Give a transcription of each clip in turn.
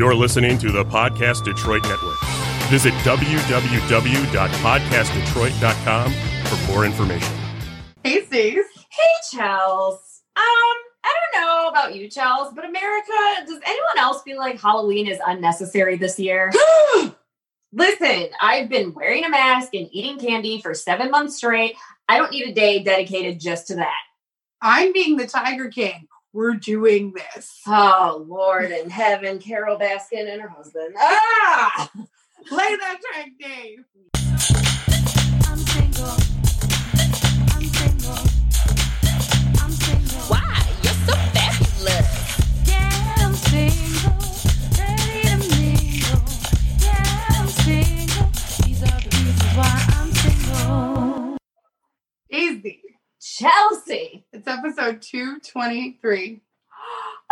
You're listening to the Podcast Detroit Network. Visit www.podcastdetroit.com for more information. Hey, Steve. Hey, Chels. Um, I don't know about you, Chels, but America, does anyone else feel like Halloween is unnecessary this year? Listen, I've been wearing a mask and eating candy for seven months straight. I don't need a day dedicated just to that. I'm being the Tiger King. We're doing this. Oh, Lord in heaven, Carole Baskin and her husband. Ah! Play that track, Dave. I'm single. I'm single. I'm single. Why? You're so fabulous. Yeah, I'm single. Ready to mingle. Yeah, I'm single. These are the reasons why I'm single. Easy. Chelsea. It's episode 223.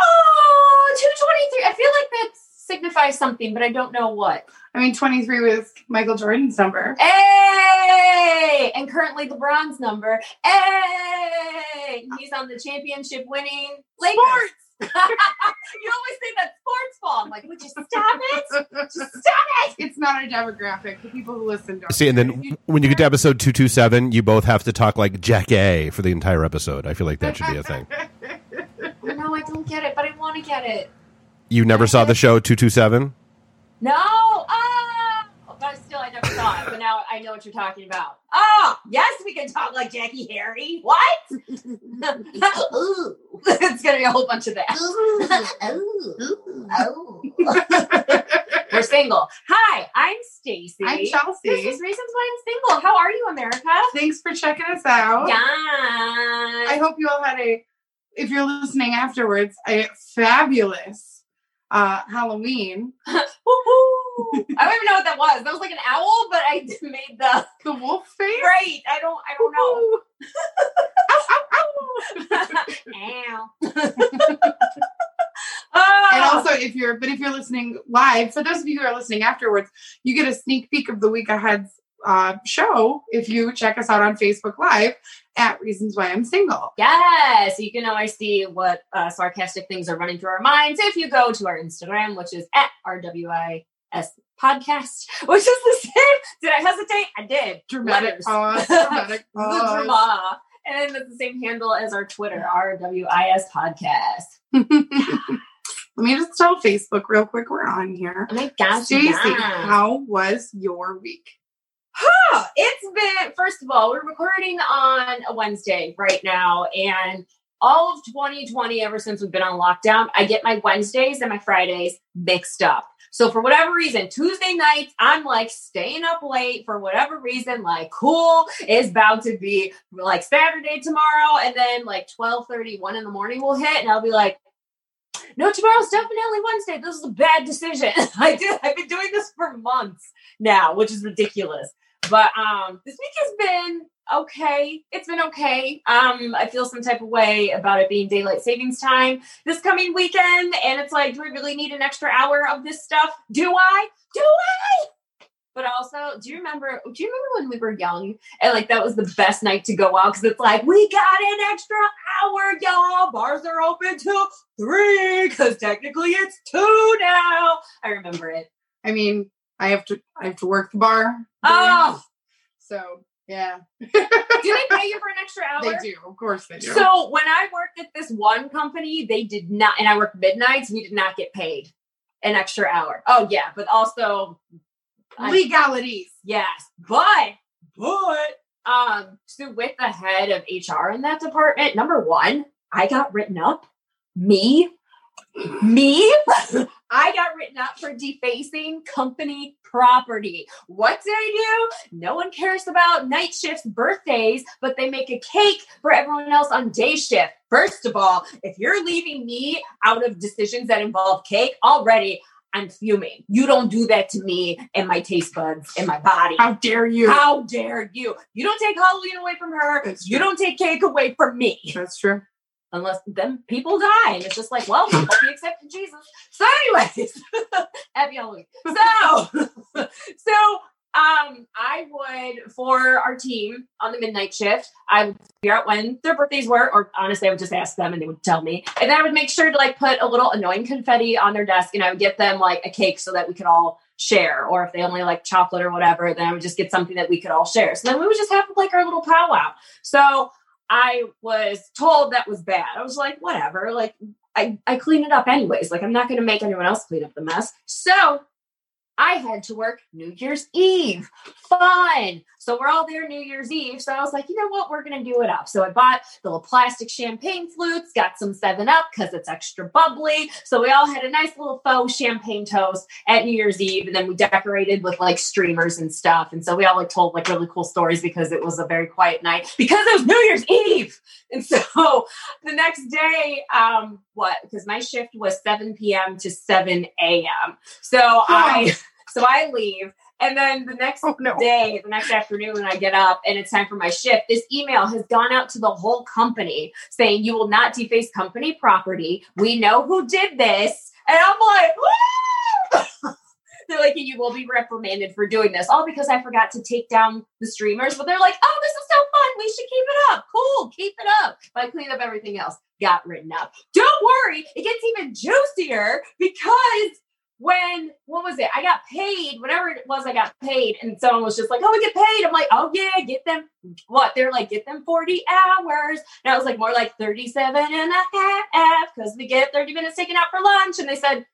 Oh, 223. I feel like that signifies something, but I don't know what. I mean, 23 was Michael Jordan's number. Hey! And currently LeBron's number. Hey! He's on the championship winning Lakers. Sports! you always say that sports ball. I'm like, would you stop it? Just stop it! it's not a demographic. The people who listen don't. See, and then when you get to episode 227, you both have to talk like Jackée for the entire episode. I feel like that should be a thing. No, I don't get it, but I want to get it. You never saw the show 227? No! Oh! But still, I never saw it, but now I know what you're talking about. Oh! Yes, we can talk like Jackée Harry. What? Ooh. it's going to be a whole bunch of that. Oh. We're single. Hi, I'm Stacy. I'm This Chelsea. is Reasons Why I'm Single. How are you, America? Thanks for checking us out. Yeah. I hope you all had a, if you're listening afterwards, a fabulous uh, Halloween. I don't even know what that was. That was like an owl, but I made the The wolf face. right. I don't. I don't know. Ow, ow, ow. Ow. And also, if you're, but if you're listening live, for those of you who are listening afterwards, you get a sneak peek of the week ahead's uh, show if you check us out on Facebook Live at Reasons Why I'm Single. Yes, you can always see what uh, sarcastic things are running through our minds if you go to our Instagram, which is at RWIS podcast, which is the same. Did I hesitate? I did. Dramatic Letters. pause. Dramatic the drama. And it's the same handle as our Twitter, RWIS podcast. Let me just tell Facebook real quick. We're on here. Oh my gosh, Stacy, yeah. how was your week? Huh, it's been first of all we're recording on a wednesday right now and all of 2020 ever since we've been on lockdown i get my wednesdays and my fridays mixed up so for whatever reason tuesday nights i'm like staying up late for whatever reason like cool is about to be like saturday tomorrow and then like 12 1 in the morning will hit and i'll be like no tomorrow's definitely wednesday. This is a bad decision. I did i've been doing this for months now which is ridiculous. But um this week has been okay. It's been okay. Um i feel some type of way about it being daylight savings time this coming weekend and it's like do we really need an extra hour of this stuff? Do i? Do i? But also do you remember do you remember when we were young and like that was the best night to go out? Because it's like we got an extra hour y'all. Bars are open till three because technically it's two now. I remember it. I mean, I have to I have to work the bar. oh So yeah. do they pay you for an extra hour They do, of course they do. So when I worked at this one company, they did not, and I worked midnights. We did not get paid an extra hour. Oh yeah, but also I- legalities. yes, but but um, so with the head of HR in that department, number one, I got written up. Me, me, I got written up for defacing company property. What did I do? No one cares about night shifts, birthdays, but they make a cake for everyone else on day shift. First of all, if you're leaving me out of decisions that involve cake, already I'm fuming. You don't do that to me and my taste buds and my body. How dare you? How dare you? You don't take Halloween away from her. You don't take cake away from me. That's true. Unless then people die. And it's just like, well, hope you accepted Jesus. So, anyways, happy Halloween. So, so um, I would for our team on the midnight shift, I would figure out when their birthdays were, or honestly, I would just ask them and they would tell me. And I would make sure to like put a little annoying confetti on their desk and I would get them like a cake so that we could all share. Or if they only like chocolate or whatever, then I would just get something that we could all share. So then we would just have like our little powwow. So I was told that was bad. I was like, whatever, like I, I clean it up anyways. Like I'm not gonna make anyone else clean up the mess. So I had to work New Year's Eve. Fun. So we're all there New Year's Eve. So I was like, you know what? We're going to do it up. So I bought the little plastic champagne flutes, got some 7 Up because it's extra bubbly. So we all had a nice little faux champagne toast at New Year's Eve. And then we decorated with like streamers and stuff. And so we all like told like really cool stories because it was a very quiet night because it was New Year's Eve. And so the next day, um, what? Because my shift was 7 p.m. to 7 a.m. So I so I leave. And then the next Oh, no. day, the next afternoon, when I get up and it's time for my shift, this email has gone out to the whole company saying, You will not deface company property. We know who did this. And I'm like, "Woo!" They're like, you will be reprimanded for doing this, all because I forgot to take down the streamers. But they're like, oh, this is so fun. We should keep it up. Cool, keep it up. But I cleaned up everything else, got written up. Don't worry, it gets even juicier because when what was it? I got paid, whatever it was, I got paid, and someone was just like, "Oh, we get paid." I'm like, "Oh yeah, get them what?" They're like, "Get them 40 hours," and I was like, "More like 37 and a half because we get 30 minutes taken out for lunch." And they said,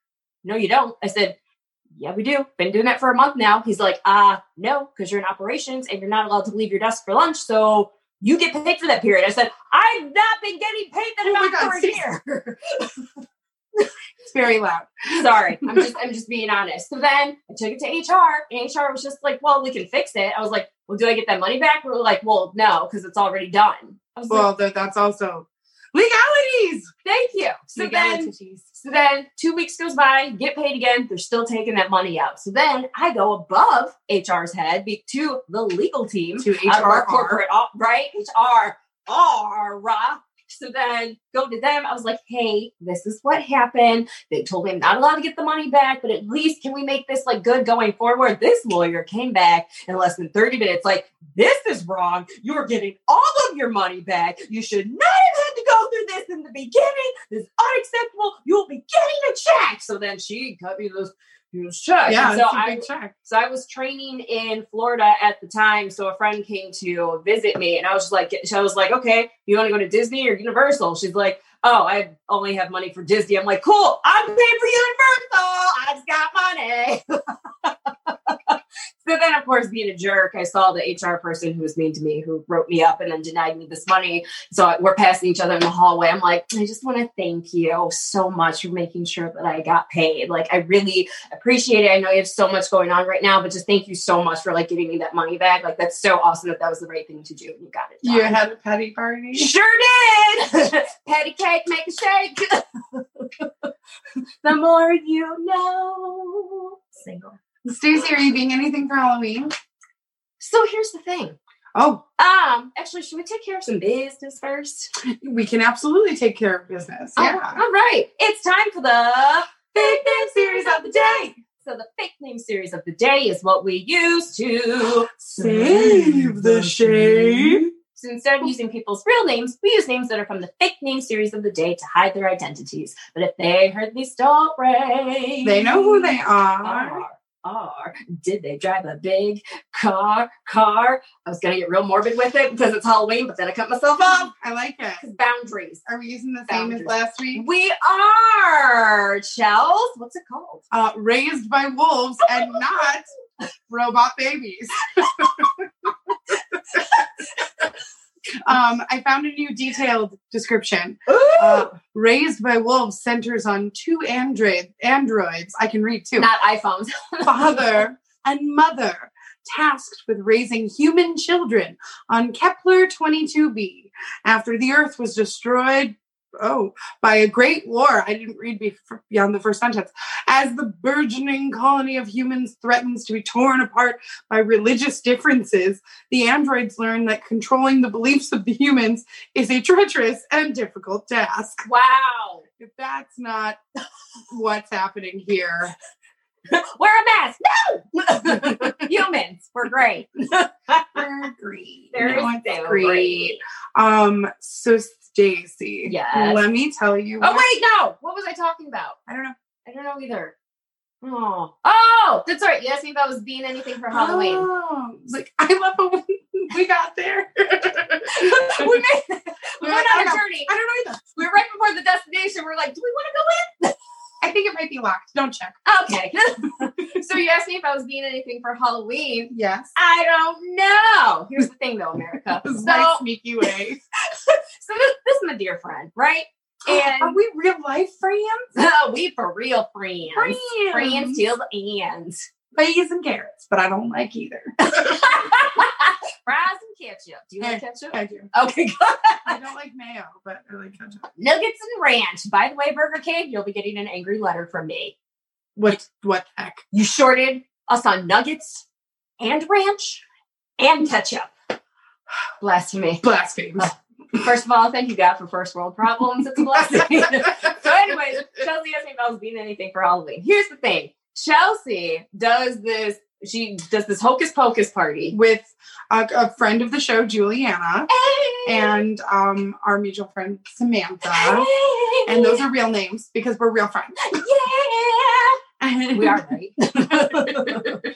"No, you don't." I said, "Yeah, we do. Been doing that for a month now." He's like, "Uh, no, because you're in operations and you're not allowed to leave your desk for lunch, so." You get paid for that period. I said, I've not been getting paid that Oh amount for a year. It's very loud. Sorry, I'm just I'm just being honest. So then I took it to HR, and HR was just like, "Well, we can fix it." I was like, "Well, do I get that money back?" We are like, "Well, no, because it's already done." I was like, Well, that, that's also legalities. "Thank you." So then, so then two weeks goes by, get paid again. They're still taking that money out. So then I go above HR's head to the legal team to of our HR. corporate, right? HR, R, So then go to them. I was like, hey, this is what happened. They told me I'm not allowed to get the money back, but at least can we make this like good going forward? This lawyer came back in less than 30 minutes, like, this is wrong. You're getting all of your money back. You should not have had to go through this in the beginning. This is unacceptable. You'll be getting a check. So then she cut me this huge check. Yeah, And so I check. so I was training in Florida at the time. So a friend came to visit me, and I was just like, so I was like, okay, you want to go to Disney or Universal? She's like, oh, I only have money for Disney. I'm like, cool, I'm paying for Universal. I just got money. so then, of course, being a jerk, I saw the HR person who was mean to me, who wrote me up and then denied me this money. So we're passing each other in the hallway. I'm like, I just want to thank you so much for making sure that I got paid. Like, I really appreciate it. I know you have so much going on right now, but just thank you so much for like giving me that money back. Like, that's so awesome that that was the right thing to do. and You got it. You had a petty party. Sure did. Patty cake, make a shake. the more you know. Single. Stacey, are you being anything for Halloween? So here's the thing. Oh, Um, actually, should we take care of some business first? we can absolutely take care of business. Oh, Yeah. all right. It's time for the fake name series of the day. So the fake name series of the day is what we use to Save the shade. So instead of using people's real names, we use names that are from the fake name series of the day to hide their identities. But if they heard the story, They know who they are. are. Are did they drive a big car? Car. I was gonna get real morbid with it because it's Halloween, but then I cut myself off I like it. boundaries. Are we using the same as last week? We are Chels. What's it called? Uh, raised by wolves and not robot babies. um, I found a new detailed description. Uh, raised by wolves centers on two android androids. I can read too. Not iPhones. father and mother tasked with raising human children on Kepler 22b after the Earth was destroyed. Oh, by a great war. I didn't read beyond the first sentence. As the burgeoning colony of humans threatens to be torn apart by religious differences, the androids learn that controlling the beliefs of the humans is a treacherous and difficult task. wow. If that's not what's happening here, Wear a mask. No. Humans, we're great. we're great. They're No, so great. great. Um, so Stacy, Yes. let me tell you. Oh wait, no. What was I talking about? I don't know. I don't know either. Oh, oh, that's right. You asked me if I was being anything for Halloween. Oh, like I love when we got there. we made, we went on a journey. I don't know either. We were right before the destination. We are like, do we want to go I think it might be locked. Don't check. Okay. so you asked me if I was being anything for Halloween. Yes. I don't know. Here's the thing, though, America. This is So, my sneaky way. so this, this is my dear friend, right? And Are we real life friends? No, we for real friends. Friends till the end. Peas and carrots, but I don't like either. Fries and ketchup. Do you like ketchup? I do. Okay, good. I don't like mayo, but I like ketchup. Nuggets and ranch. By the way, Burger King, you'll be getting an angry letter from me. What? What the heck? You shorted us on nuggets and ranch and ketchup. Blasphemy. Blasphemous. Uh, first of all, thank you God for first world problems. It's a blasphemy. so, anyways, Chelsea asked me if I was being anything for Halloween. Here's the thing: Chelsea does this. She does this hocus pocus party. With a, a friend of the show, Juliana, and um, our mutual friend Samantha, and those are real names because we're real friends. yeah, we are right.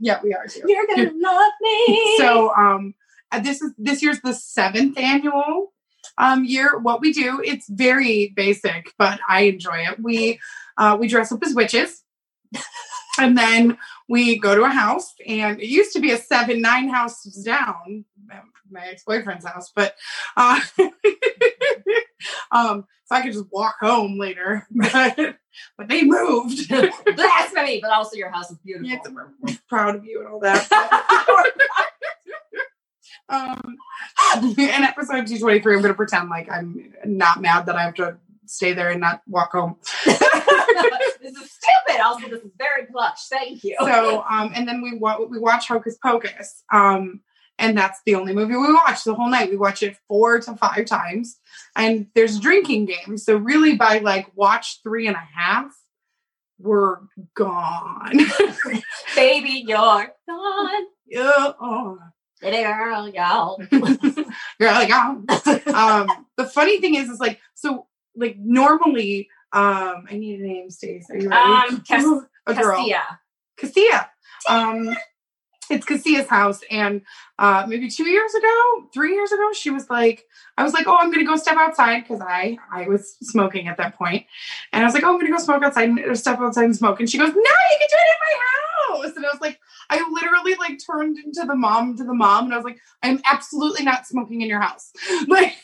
yeah, we are too. You're gonna love me. So um uh, this is this year's the seventh annual um year. What we do, it's very basic, but I enjoy it. We uh we dress up as witches. And then we go to a house and it used to be a seven, nine houses down, my ex-boyfriend's house, but uh um so I could just walk home later. But, but they moved. blasphemy, but also your house is beautiful. Yeah, we're, we're proud of you and all that. um, in episode 223, I'm going to pretend like I'm not mad that I have to stay there and not walk home. this is stupid. Also, this is very plush. Thank you. So, um, and then we wa- we watch Hocus Pocus. Um, and that's the only movie we watch the whole night. We watch it four to five times, and there's drinking games. So really, by like watch three and a half, we're gone. baby, you're gone. yeah, oh. Little girl, y'all. Girl, oh. um, the funny thing is, is like, so like normally, um, I need a name, Stace. Are you ready? Um, Cas- a girl. Castilla. Cassia. Um, it's Cassia's house, and uh, maybe two years ago, three years ago, she was like, I was like, oh, I'm gonna go step outside because I I was smoking at that point, and I was like, oh, I'm gonna go smoke outside and step outside and smoke, and she goes, no, you can do it in my house, and I was like, I literally like turned into the mom to the mom, and I was like, I'm absolutely not smoking in your house, like,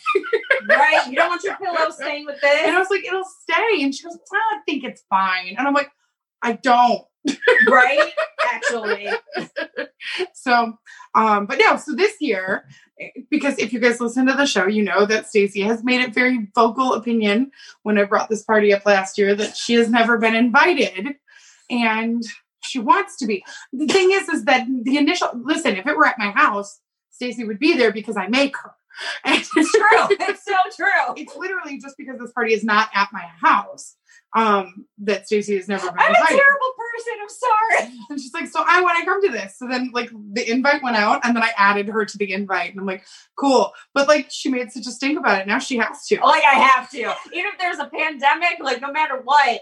Right? You don't want your pillow staying with this. and I was like, it'll stay, and she goes, I think it's fine, and I'm like, I don't. Right? Actually. so um but no so this year because if you guys listen to the show you know that Stacey has made it very vocal opinion when I brought this party up last year that she has never been invited and she wants to be the thing is is that the initial listen if it were at my house Stacey would be there because I make her and It's true. It's so true. it's literally just because this party is not at my house um that Stacey has never been I'm a terrible person. I'm sorry. and she's like, so I want to come to this. So then like the invite went out and then I added her to the invite and I'm like, cool. But like she made such a stink about it. Now she has to. Like I have to. Even if there's a pandemic, like no matter what,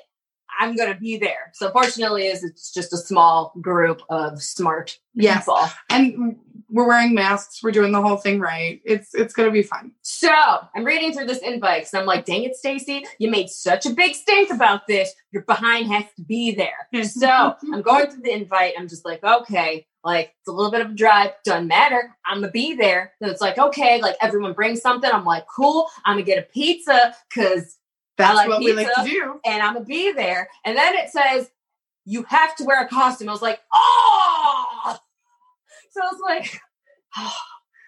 I'm gonna be there. So fortunately is it's just a small group of smart Yes. people. And we're wearing masks. We're doing the whole thing right. It's it's gonna be fun. So I'm reading through this invite and I'm like, dang it, Stacy, you made such a big stink about this. Your behind has to be there. So I'm going through the invite. I'm just like, okay, like it's a little bit of a drive. Doesn't matter. I'm gonna be there. Then it's like, okay, like everyone brings something. I'm like, cool. I'm gonna get a pizza because That's like what we like to do. and I'm gonna be there. And then it says you have to wear a costume. I was like, oh. So I was like, oh,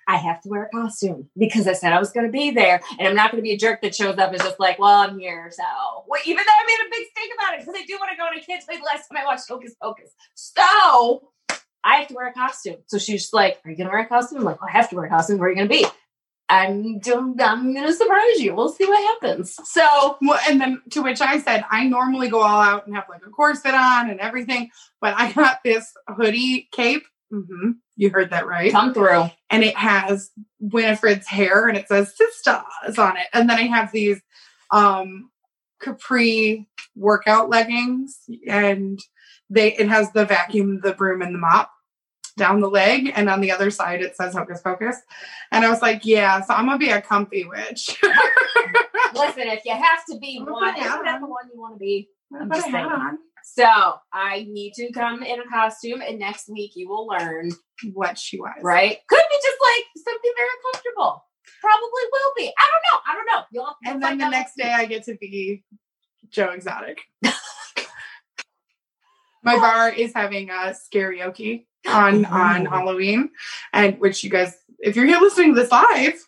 I have to wear a costume because I said I was gonna be there, and I'm not gonna be a jerk that shows up and just like, well, I'm here. So well, even though I made a big stink about it because I do want to go on a kids' play. Last time I watched Hocus Pocus, so I have to wear a costume. So she's like, "Are you gonna wear a costume?" I'm like, well, "I have to wear a costume. Where are you gonna be?" I'm I'm gonna surprise you. We'll see what happens. So Well, and then to which I said, I normally go all out and have like a corset on and everything, but I got this hoodie cape. Hmm You heard that right. come through. And it has Winifred's hair and it says sisters on it. And then I have these um capri workout leggings and they it has the vacuum, the broom, and the mop down the leg, and on the other side it says Hocus Pocus. And I was like, yeah, so I'm gonna be a comfy witch. Listen, if you have to be I'm one, isn't that the one you want to be? I'm just saying. on. So I need to come in a costume, and next week you will learn. What she was. Right? Could be just like something very comfortable. Probably will be. I don't know. I don't know. You'll you'll And then the next day I get to be Joe Exotic. My oh. bar is having a karaoke on on Halloween, and which you guys, if you're here listening to this live,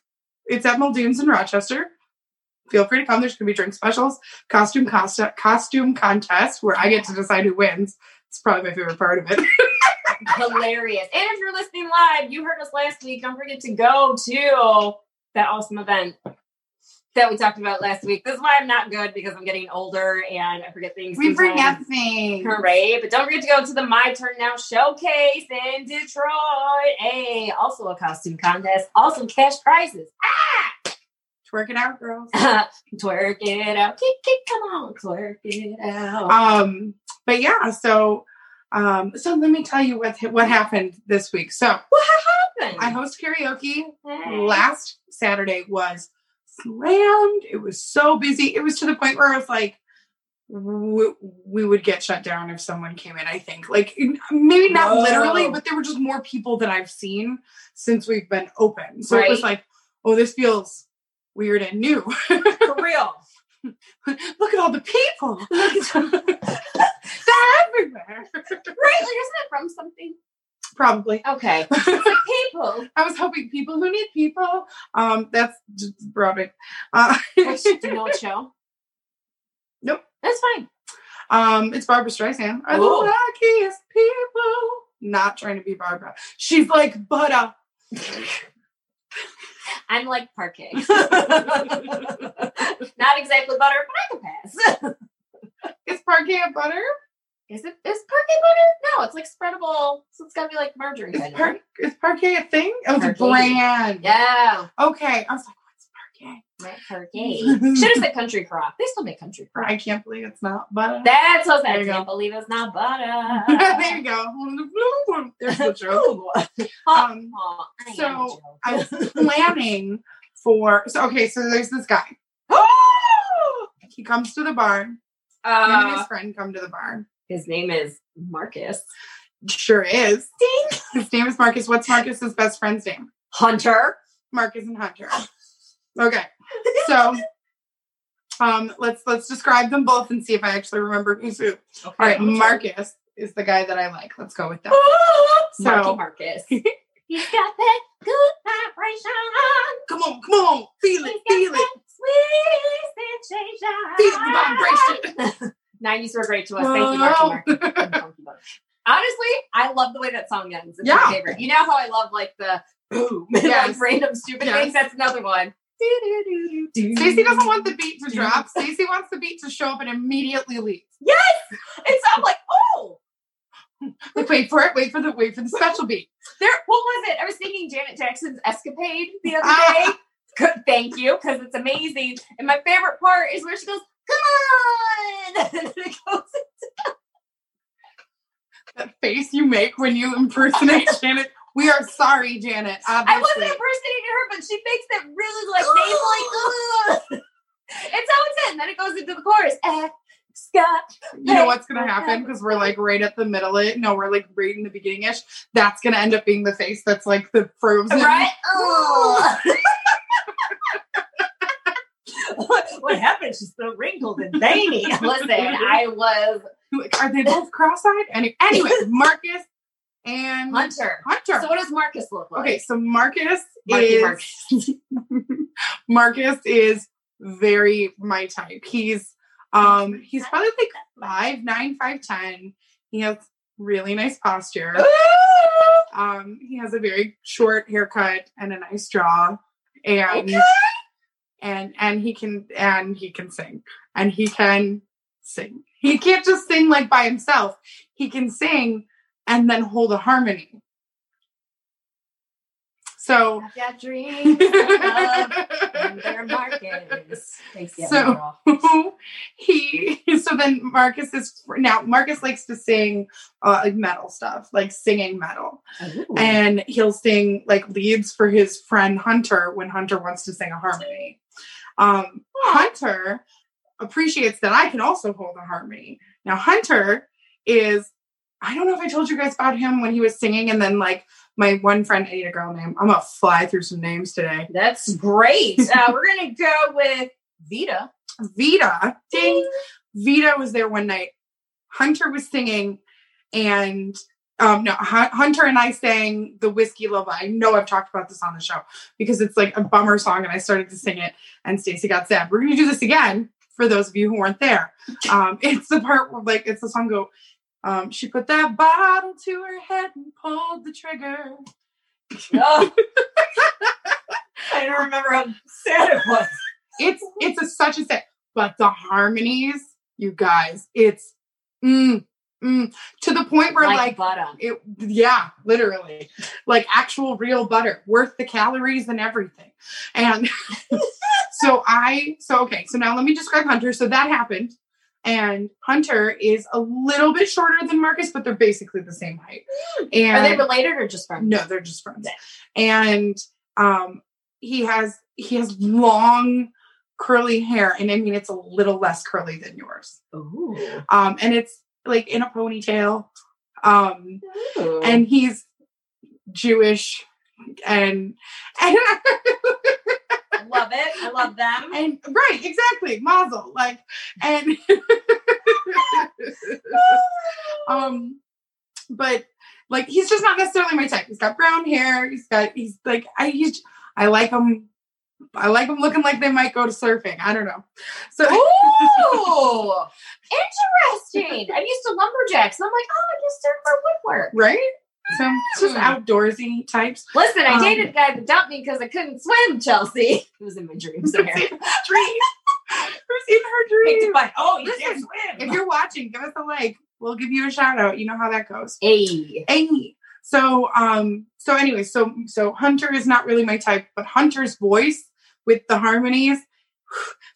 it's at Muldoon's in Rochester. Feel free to come. There's gonna be drink specials, costume costa, costume contest where I get to decide who wins. It's probably my favorite part of it. hilarious. And if you're listening live, you heard us last week. Don't forget to go to that awesome event that we talked about last week. This is why I'm not good because I'm getting older and I forget things. we sometimes. forget things. Hooray. But don't forget to go to the My Turn Now showcase in Detroit. Hey, also a costume contest, also cash prizes. Ah! Twerk it out, girls. twerk it out. Kick, kick, come on, twerk it out. Um, but yeah, so um, so let me tell you what what happened this week. So what happened? I host karaoke. Hey. Last Saturday was slammed. It was so busy. It was to the point where I was like, w- we would get shut down if someone came in. I think, like maybe not Whoa. literally, but there were just more people than I've seen since we've been open. So it was like, oh, this feels weird and new. For real. Look at all the people. They're everywhere. Right? Like, isn't it from something? Probably. Okay. Like people. I was hoping people who need people. Um, that's just Broadway. Uh, Which, do you know what show? Nope. That's fine. um, it's Barbra Streisand. Are the luckiest people. Not trying to be Barbara. She's like butter. I'm like Parkay. Not exactly butter, but I can pass. Is Parkay a butter? Is it is Parkay butter? No, it's like spreadable. So it's gotta be like margarine Is, par- is Parkay a thing? Oh, it's a brand. Yeah. Okay. I was like, Parkay? Should have said Country Crock. They still make Country Crock. I can't believe it's not butter. That's what I can't go. believe it's not butter. there you go. There's the joke. Ooh. Um, Aw, I so I was planning for. So okay, so there's this guy. He comes to the bar. Him and Uh, his friend come to the bar. his name is Marcus Sure is. His name is Marcus. What's Marcus's best friend's name? Hunter. Marcus and Hunter. Okay. So um let's let's describe them both and see if I actually remember who's who. Okay. All right, Marcus is the guy that I like. Let's go with that. So, So- Marcus. He's got that good vibration. Come on, come on. Feel it, He's feel it. that sweet sensation. Feel the vibration. 90s were great to us. Thank you, Marky Whoa. Mark. and Funky Bunch. Honestly, I love the way that song ends. It's Yeah. my favorite. You know how I love like the boom, Yes. like random stupid Yes. things. That's another one. Stacey doesn't want the beat to drop. Stacey wants the beat to show up and immediately leave. Yes, and so I'm like, oh, Like, wait for it, wait for the wait for the special beat. there. What was it? I was thinking Janet Jackson's "Escapade" the other Ah. day. Good, thank you, because it's amazing. And my favorite part is where she goes, "Come on," and it goes. That face you make when you impersonate Janet. We are sorry, Janet. I wasn't impersonating her, but she makes that really like nasally. "Ugh." It's how it's in. Then it goes into the chorus. Eh, Scott. you know what's gonna happen because we're like right at the middle of it. No, we're like right in the beginning ish. That's gonna end up being the face that's like the frozen. Right? Ugh. what, what happened? She's so wrinkled and veiny. Listen, I was Are they both cross-eyed? Any- anyway, Marcus and Hunter. Hunter. So what does Marcus look like? okay, so Marcus Marky is Marcus. Marcus is very my type. He's um he's probably like five nine, five ten. He has really nice posture. Um, he has a very short haircut and a nice jaw. and Okay. and and he can and he can sing and he can sing. He can't just sing like by himself. He can sing and then hold a harmony. So Have that dream and their Marcus. So- he so then Marcus is now Marcus likes to sing uh, like metal stuff, like singing metal. Ooh. and he'll sing like leads for his friend Hunter when Hunter wants to sing a harmony. Um, Hunter appreciates that I can also hold a harmony. Now, Hunter is, I don't know if I told you guys about him when he was singing, and then like my one friend, I need a girl name. I'm gonna fly through some names today. That's great. Uh, we're gonna go with Vita. Vita, ding, Vita was there one night. Hunter was singing, and um, no, Hun- Hunter and I sang the Whiskey Lullaby. I know I've talked about this on the show because it's like a bummer song, and I started to sing it, and Stacey got sad. We're gonna do this again for those of you who weren't there. Um, it's the part where like it's the song go. Um, she put that bottle to her head and pulled the trigger. Oh. I don't remember how sad it was. It's it's a such a set, but the harmonies, you guys, it's mm, mm, to the point where Like, like bottom. it yeah literally like actual real butter worth the calories and everything and so i so okay so now let me describe hunter so that happened and hunter is a little bit shorter than marcus but they're basically the same height and Are they related or just friends? no they're just friends and um he has he has long curly hair and i mean it's a little less curly than yours Ooh. um and it's like in a ponytail um Ooh. and he's Jewish and and love it. I love them. and right exactly Mazel like and um but like he's just not necessarily my type he's got brown hair he's got he's like I he's I like him I like him looking like they might go to surfing I don't know so Ooh, interesting. I'm used to lumberjacks. I'm like, oh, I just serve for woodwork. right so just Hmm. outdoorsy types Listen, I Um, dated a guy that dumped me because I couldn't swim, Chelsea. It was in my dreams there. Who's in her dream? Who's in her Picked dream? oh, you Listen, can't swim. If you're watching, give us a like. We'll give you a shout out. You know how that goes. Hey. Hey. So um so anyway, so so Hunter is not really my type, but Hunter's voice with the harmonies.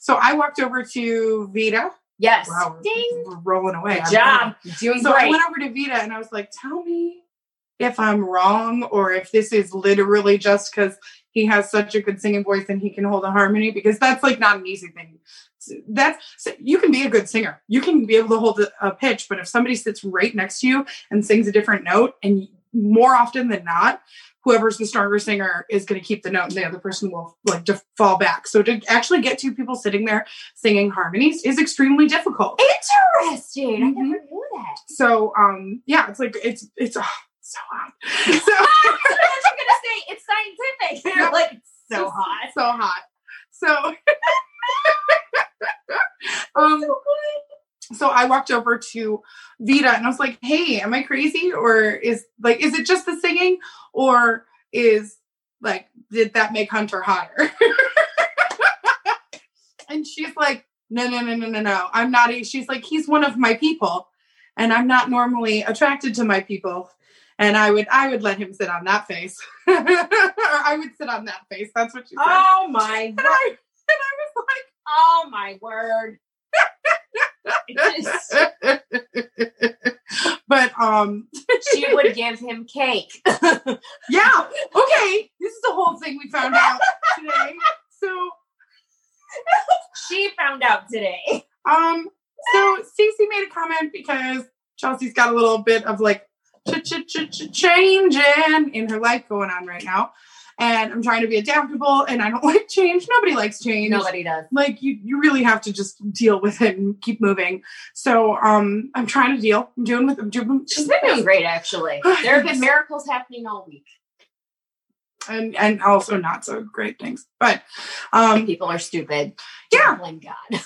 So I walked over to Vita. Yes. Wow, we're, rolling away. Good I'm job. You're doing So I went over to Vita and I was like, tell me if I'm wrong or if this is literally just because he has such a good singing voice and he can hold a harmony because that's like not an easy thing. That's you can be a good singer. You can be able to hold a, pitch, but if somebody sits right next to you and sings a different note, and more often than not, whoever's the stronger singer is going to keep the note, and the other person will like to fall back. So to actually get two people sitting there singing harmonies is extremely difficult. Interesting. I Mhm. never knew that. So um yeah, it's like it's it's oh, so hot. So was gonna say it's scientific. You're like so hot. So hot. So um so I walked over to Vita and I was like, "Hey, am I crazy or is like is it just the singing or is like did that make Hunter hotter?" and she's like, "No, no, no, no, no, no. I'm not a, she's like he's one of my people and I'm not normally attracted to my people." And I would I would let him sit on that face. or I would sit on that face. That's what she said. Oh my and. I, and I was like, Oh my word. Just- but um she would give him cake. yeah okay this is the whole thing we found out today so she found out today. um so Stacey made a comment because Chelsea's got a little bit of like changing in her life going on right now and I'm trying to be adaptable and I don't like change nobody likes change Nobody does. like you you really have to just deal with it and keep moving so um I'm trying to deal I'm doing with I'm doing She's been doing great actually. There have been miracles happening all week. and and also not so great things but um People are stupid. Yeah. Blame God.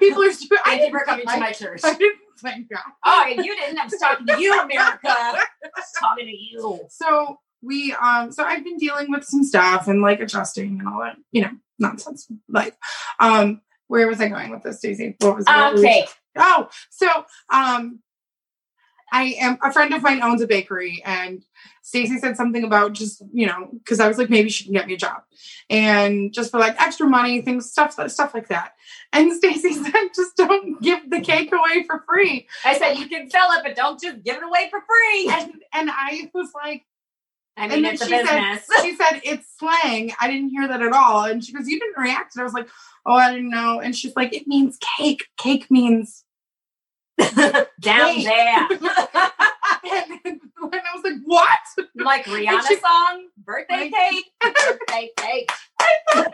people are stupid you for didn't- coming to my church. I didn't thank God. Oh, you didn't. I was talking to you, America. I was talking to you. So we um so I've been dealing with some stuff and like adjusting and all that, you know, nonsense life. Um, where was I going with this, Daisy? What was was- Okay. Oh, so um I am a friend of mine owns a bakery and Stacey said something about just, you know, because I was like, maybe she can get me a job. And just for like extra money, things, stuff, stuff like that. And Stacey said, just don't give the cake away for free. I said you can sell it, but don't just give it away for free. And and I was like, I and then she said, she said it's slang. I didn't hear that at all. And she goes, You didn't react. And I was like, Oh, I didn't know. And she's like, It means cake. Cake means Down Cake. there. and, and I was like, What? like Rihanna she- song, birthday Like- cake, birthday cake. I thought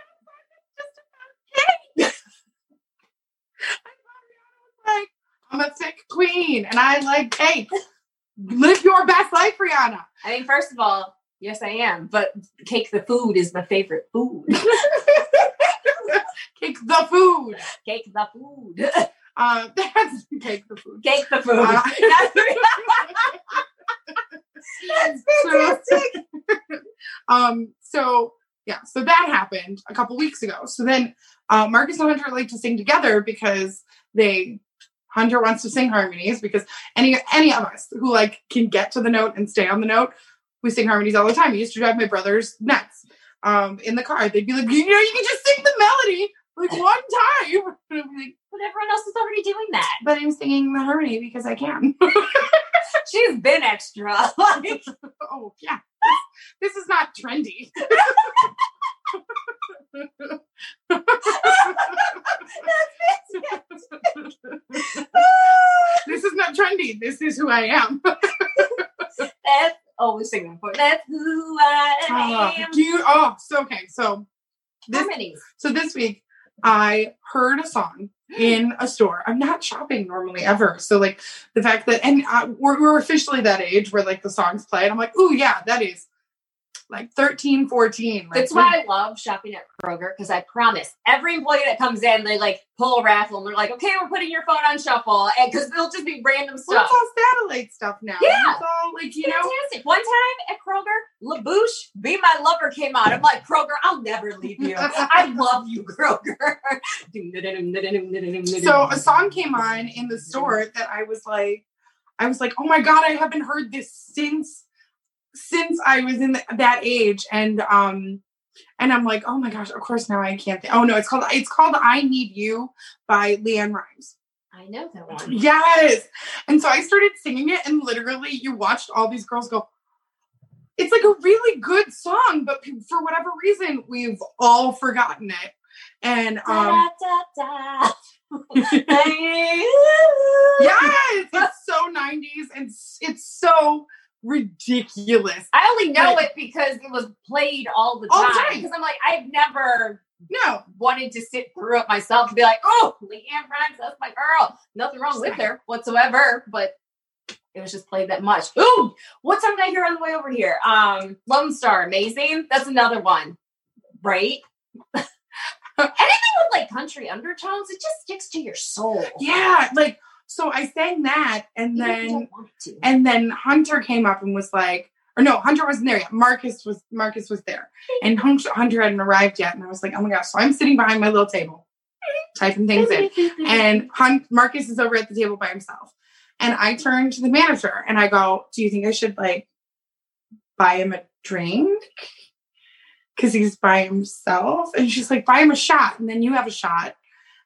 Rihanna was like, I'm a thick queen and I like cake. Live your best life, Rihanna. I mean, first of all, yes, I am, but cake the food is my favorite food. Cake the food. cake the food. Uh, that's cake the food. Cake the food. Uh, That's So- um so yeah so that happened a couple weeks ago. So then uh, marcus and hunter like to sing together because they hunter wants to sing harmonies because any any of us who like can get to the note and stay on the note we sing harmonies all the time. It used to drive my brothers nuts um in the car. They'd be like you know you can just sing the melody like one time and I'd be like, But everyone else is already doing that. but i'm singing the harmony because i can She's been extra. Like, oh yeah this, is not trendy this is not trendy. This is who I am. that's always singing for. That's who I Oh, am. do you? Oh, so okay. So this Harmonies. so this week I heard a song in a store. I'm not shopping normally ever. So like the fact that and uh, we're we're officially that age where like the songs play and I'm like, oh yeah, that is like 13, 14. Like, That's why I love shopping at Kroger because I promise every employee that comes in, they like pull a raffle and they're like, okay, we're putting your phone on shuffle. And because it'll just be random stuff. it's all satellite stuff now. Yeah. It's all like you know. One time at Kroger, La Bouche, Be My Lover came out. I'm like, Kroger, I'll never leave you. I love you, Kroger. So a song came on in the store that I was like, I was like, oh my god, I haven't heard this since since I was in th- that age, and um, and I'm like, oh my gosh, of course now I can't. Think. Oh no, it's called it's called I Need You by LeAnn Rimes. I know that one. Yes, and so I started singing it, and literally, you watched all these girls go. It's like a really good song, but for whatever reason, we've all forgotten it. And um, Da, da, da. Yes, it's so 90s and it's so ridiculous. I only know But- it because it was played all the time. time. Because I'm like, I've never No, wanted to sit through it myself and be like, oh, LeAnn Rimes, that's my girl. Nothing wrong with her whatsoever, but it was just played that much. Ooh, what song did I hear on the way over here? Um, Lone Star, amazing. That's another one, right? Anything with like country undertones, it just sticks to your soul. yeah, like so I sang that and you then don't want to. and then Hunter came up and was like, or no, Hunter wasn't there yet. Marcus was Marcus was there, and Hunter, hadn't arrived yet. And I was like, oh my gosh! So I'm sitting behind my little table, typing things in, and Hunt, Marcus is over at the table by himself. And I turn to the manager and I go, "Do you think I should like buy him a drink?" Because he's by himself, and she's like, "Buy him a shot, and then you have a shot,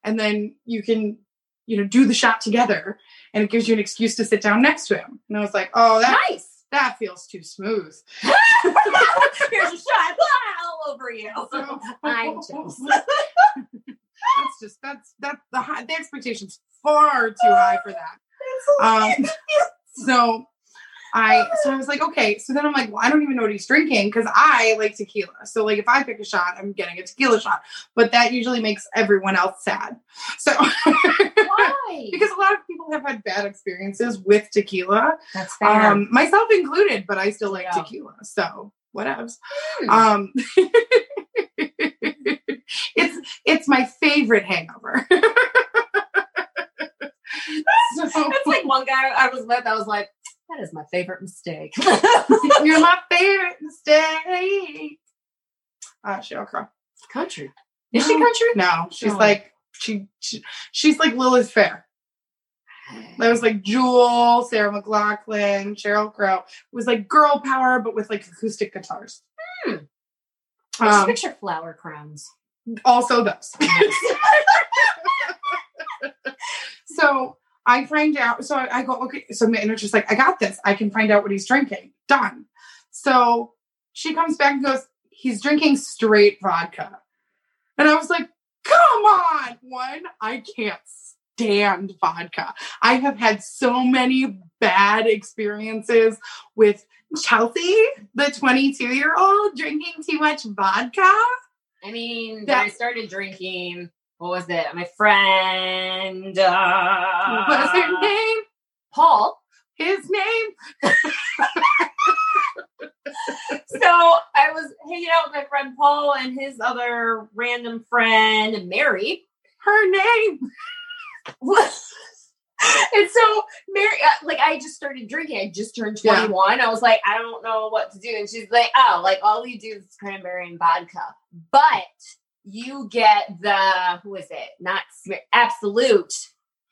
and then you can, you know, do the shot together, and it gives you an excuse to sit down next to him." And I was like, "Oh, that nice. that feels too smooth." Here's a shot all over you. So- I'm jealous. that's just that's that the high, the expectations far too high for that. Um, so I so I was like, okay. So then I'm like, well, I don't even know what he's drinking because I like tequila. So like if I pick a shot, I'm getting a tequila shot. But that usually makes everyone else sad. So Why? because a lot of people have had bad experiences with tequila, that's um, myself included. But I still like Yeah. tequila. So whatevs. Hmm. Um, it's it's my favorite hangover. so, That's like one guy I was with. I was like, That is my favorite mistake. You're my favorite mistake. Uh, Sheryl Crow. country. Is she country? No, she's Oh. like she, she she's like Lilith Fair. That was like Jewel, Sarah McLachlan, Sheryl Crow. It was like girl power, but with like acoustic guitars. Hmm. I just Um, picture flower crowns. also those. so I find out. So I, I go, okay. So Minna's just like, I got this. I can find out what he's drinking. Done. So she comes back and goes, he's drinking straight vodka. And I was like, come on. One, I can't stand vodka. I have had so many bad experiences with Chelsea, the 22 year old, drinking too much vodka. I mean, That- I started drinking. What was it? My friend uh, What's her name? Paul. His name? So I was hanging out with my friend Paul and his other random friend Mary. Her name. Was and so Mary, uh, like, I just started drinking. I just turned Yeah. 21. I was like, I don't know what to do. And she's like, oh, like, all you do is cranberry and vodka. But you get the, who is it? Not Absolut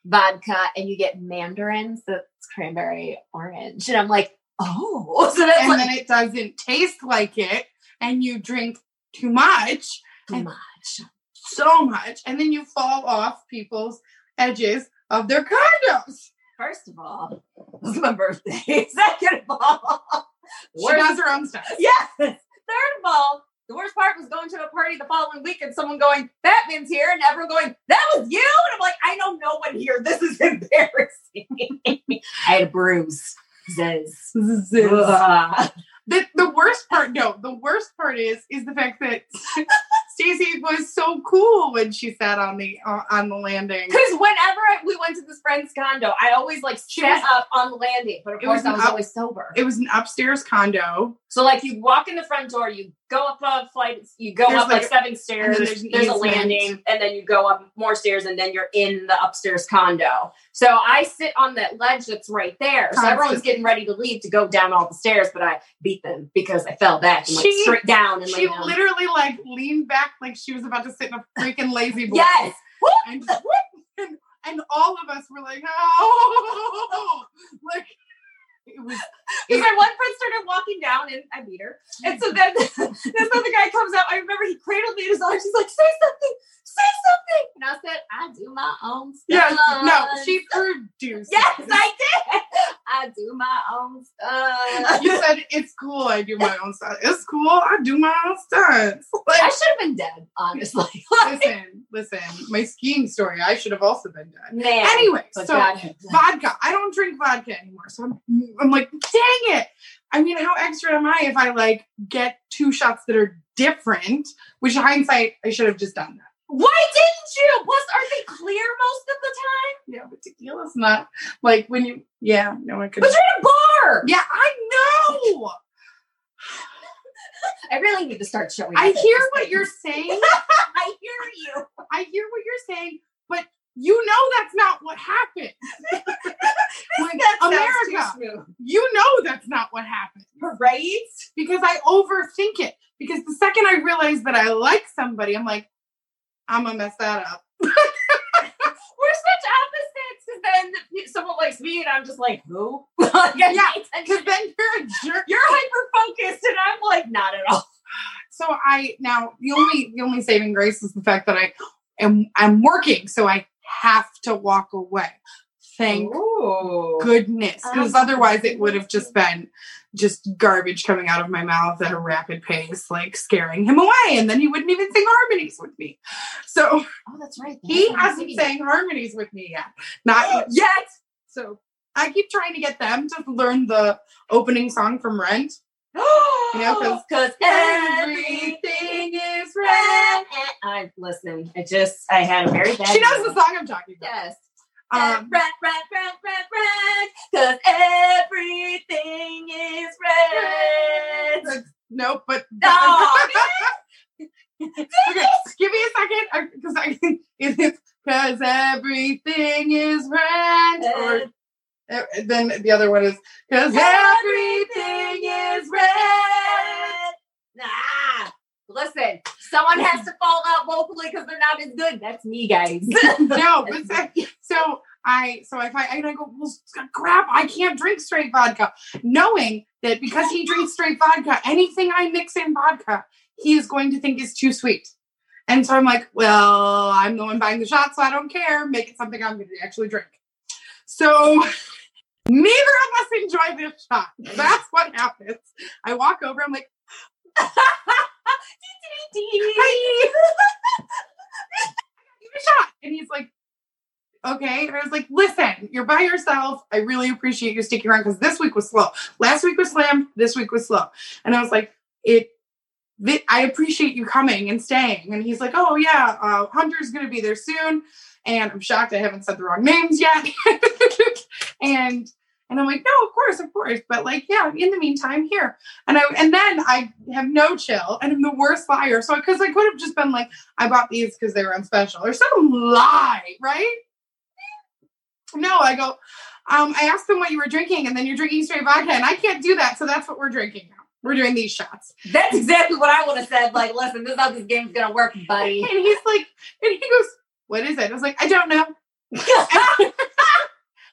vodka, and you get mandarins. That's cranberry orange. And I'm like, oh. So that's And like, then it doesn't taste like it. And you drink too much, too much. so much. And then you fall off people's edges of their condos. First of all, it's my birthday. Second of all, She does her own stuff. yes. Third of all, the worst part was going to a party the following week and someone going, Batman's here, and everyone going, That was you? And I'm like, I know no one here. This is embarrassing. I had a bruise. Ziz. The, the worst part, no, the worst part is is the fact that Stacey was so cool when she sat on the uh, on the landing. Because whenever I, we went to this friend's condo, I always like She sat was- up on the landing, but of It course was I was up- always sober. It was an upstairs condo. So like you walk in the front door, you go up a flight, you go There's up like, like- seven stairs, there's, there's a landing, and then you go up more stairs, and then you're in the upstairs condo. So I sit on that ledge that's right there. So everyone's getting ready to leave to go down all the stairs, but I beat them because I fell back and went She- straight down and She down. literally like leaned back like she was about to sit in a freaking lazy boy. yes, and, and and all of us were like, oh, like it was. because my one friend started walking down and I beat her, and so then this other guy comes out. I remember he cradled me in his arms. He's like, "Say something, say something," and I said, "I do my own stuff." Yeah, no, she produced. Yes. I did. I do my own stuff. You said it's cool. I do my own stuff. It's cool. I do my own stunts. Like, I should have been dead, honestly. listen, listen. My skiing story. I should have also been done. Man. Anyway, so God, vodka. I don't drink vodka anymore. So I'm, I'm like, dang it. I mean, how extra am I if I like get two shots that are different? Which hindsight, I should have just done that. Why didn't you? Plus, are they clear most of the time? Yeah, but tequila's not like when you. Yeah, no, I could. But you're in a bar. Yeah, I know. I really need to start showing. I hear what thing. you're saying. I hear you. I hear what you're saying, but you know that's not what happened. Like, That America, you know that's not what happened right? because I overthink it. Because the second I realize that I like somebody, I'm like, I'm gonna mess that up. We're such opposites because then someone likes me and I'm just like, who? like, Yeah, Because then you're a jerk. You're hyper focused and I'm like, not at all. So I now the only the only saving grace is the fact that I am I'm working, so I have to walk away. Thank Ooh. goodness because Um, otherwise it would have just been just garbage coming out of my mouth at a rapid pace like scaring him away and then he wouldn't even sing harmonies with me so Oh, that's right. he That's hasn't sang harmonies with me yet not yet so i keep trying to get them to learn the opening song from rent know, 'cause because everything is red. I listen. I just I had a very bad. she knows the song i'm talking about Yes. Um, red, red, red, red, red. Because everything is red. nope but okay, give me a second because I it's because everything is red. Or uh, then the other one is Because everything is red. Nah. Listen, someone has to fall out vocally because they're not as good. That's me, guys. no, but so, I so if I and I go, well, crap, I can't drink straight vodka, knowing that because he drinks straight vodka, anything I mix in vodka, he is going to think is too sweet. And so I'm like, well, I'm the one buying the shot, so I don't care. Make it something I'm going to actually drink. So neither of us enjoy this shot. That's what happens. I walk over, I'm like. Give a shot. And he's like, okay. And I was like, listen, you're by yourself. I really appreciate you sticking around because this week was slow. Last week was slammed. This week was slow. And I was like, it. I appreciate you coming and staying. And he's like, oh yeah, uh, Hunter's gonna be there soon. And I'm shocked I haven't said the wrong names yet. and and I'm like, no, of course, of course. But like, yeah, in the meantime, here. And I and then I have no chill and I'm the worst liar. So because I could have just been like, I bought these because they were on special or some lie, right? No, I go, um, I asked them what you were drinking, and then you're drinking straight vodka, and I can't do that, so that's what we're drinking now. We're doing these shots. That's exactly what I would have said. Like, listen, this is how this game's gonna work, buddy. And he's like, and he goes, What is it? I was like, I don't know.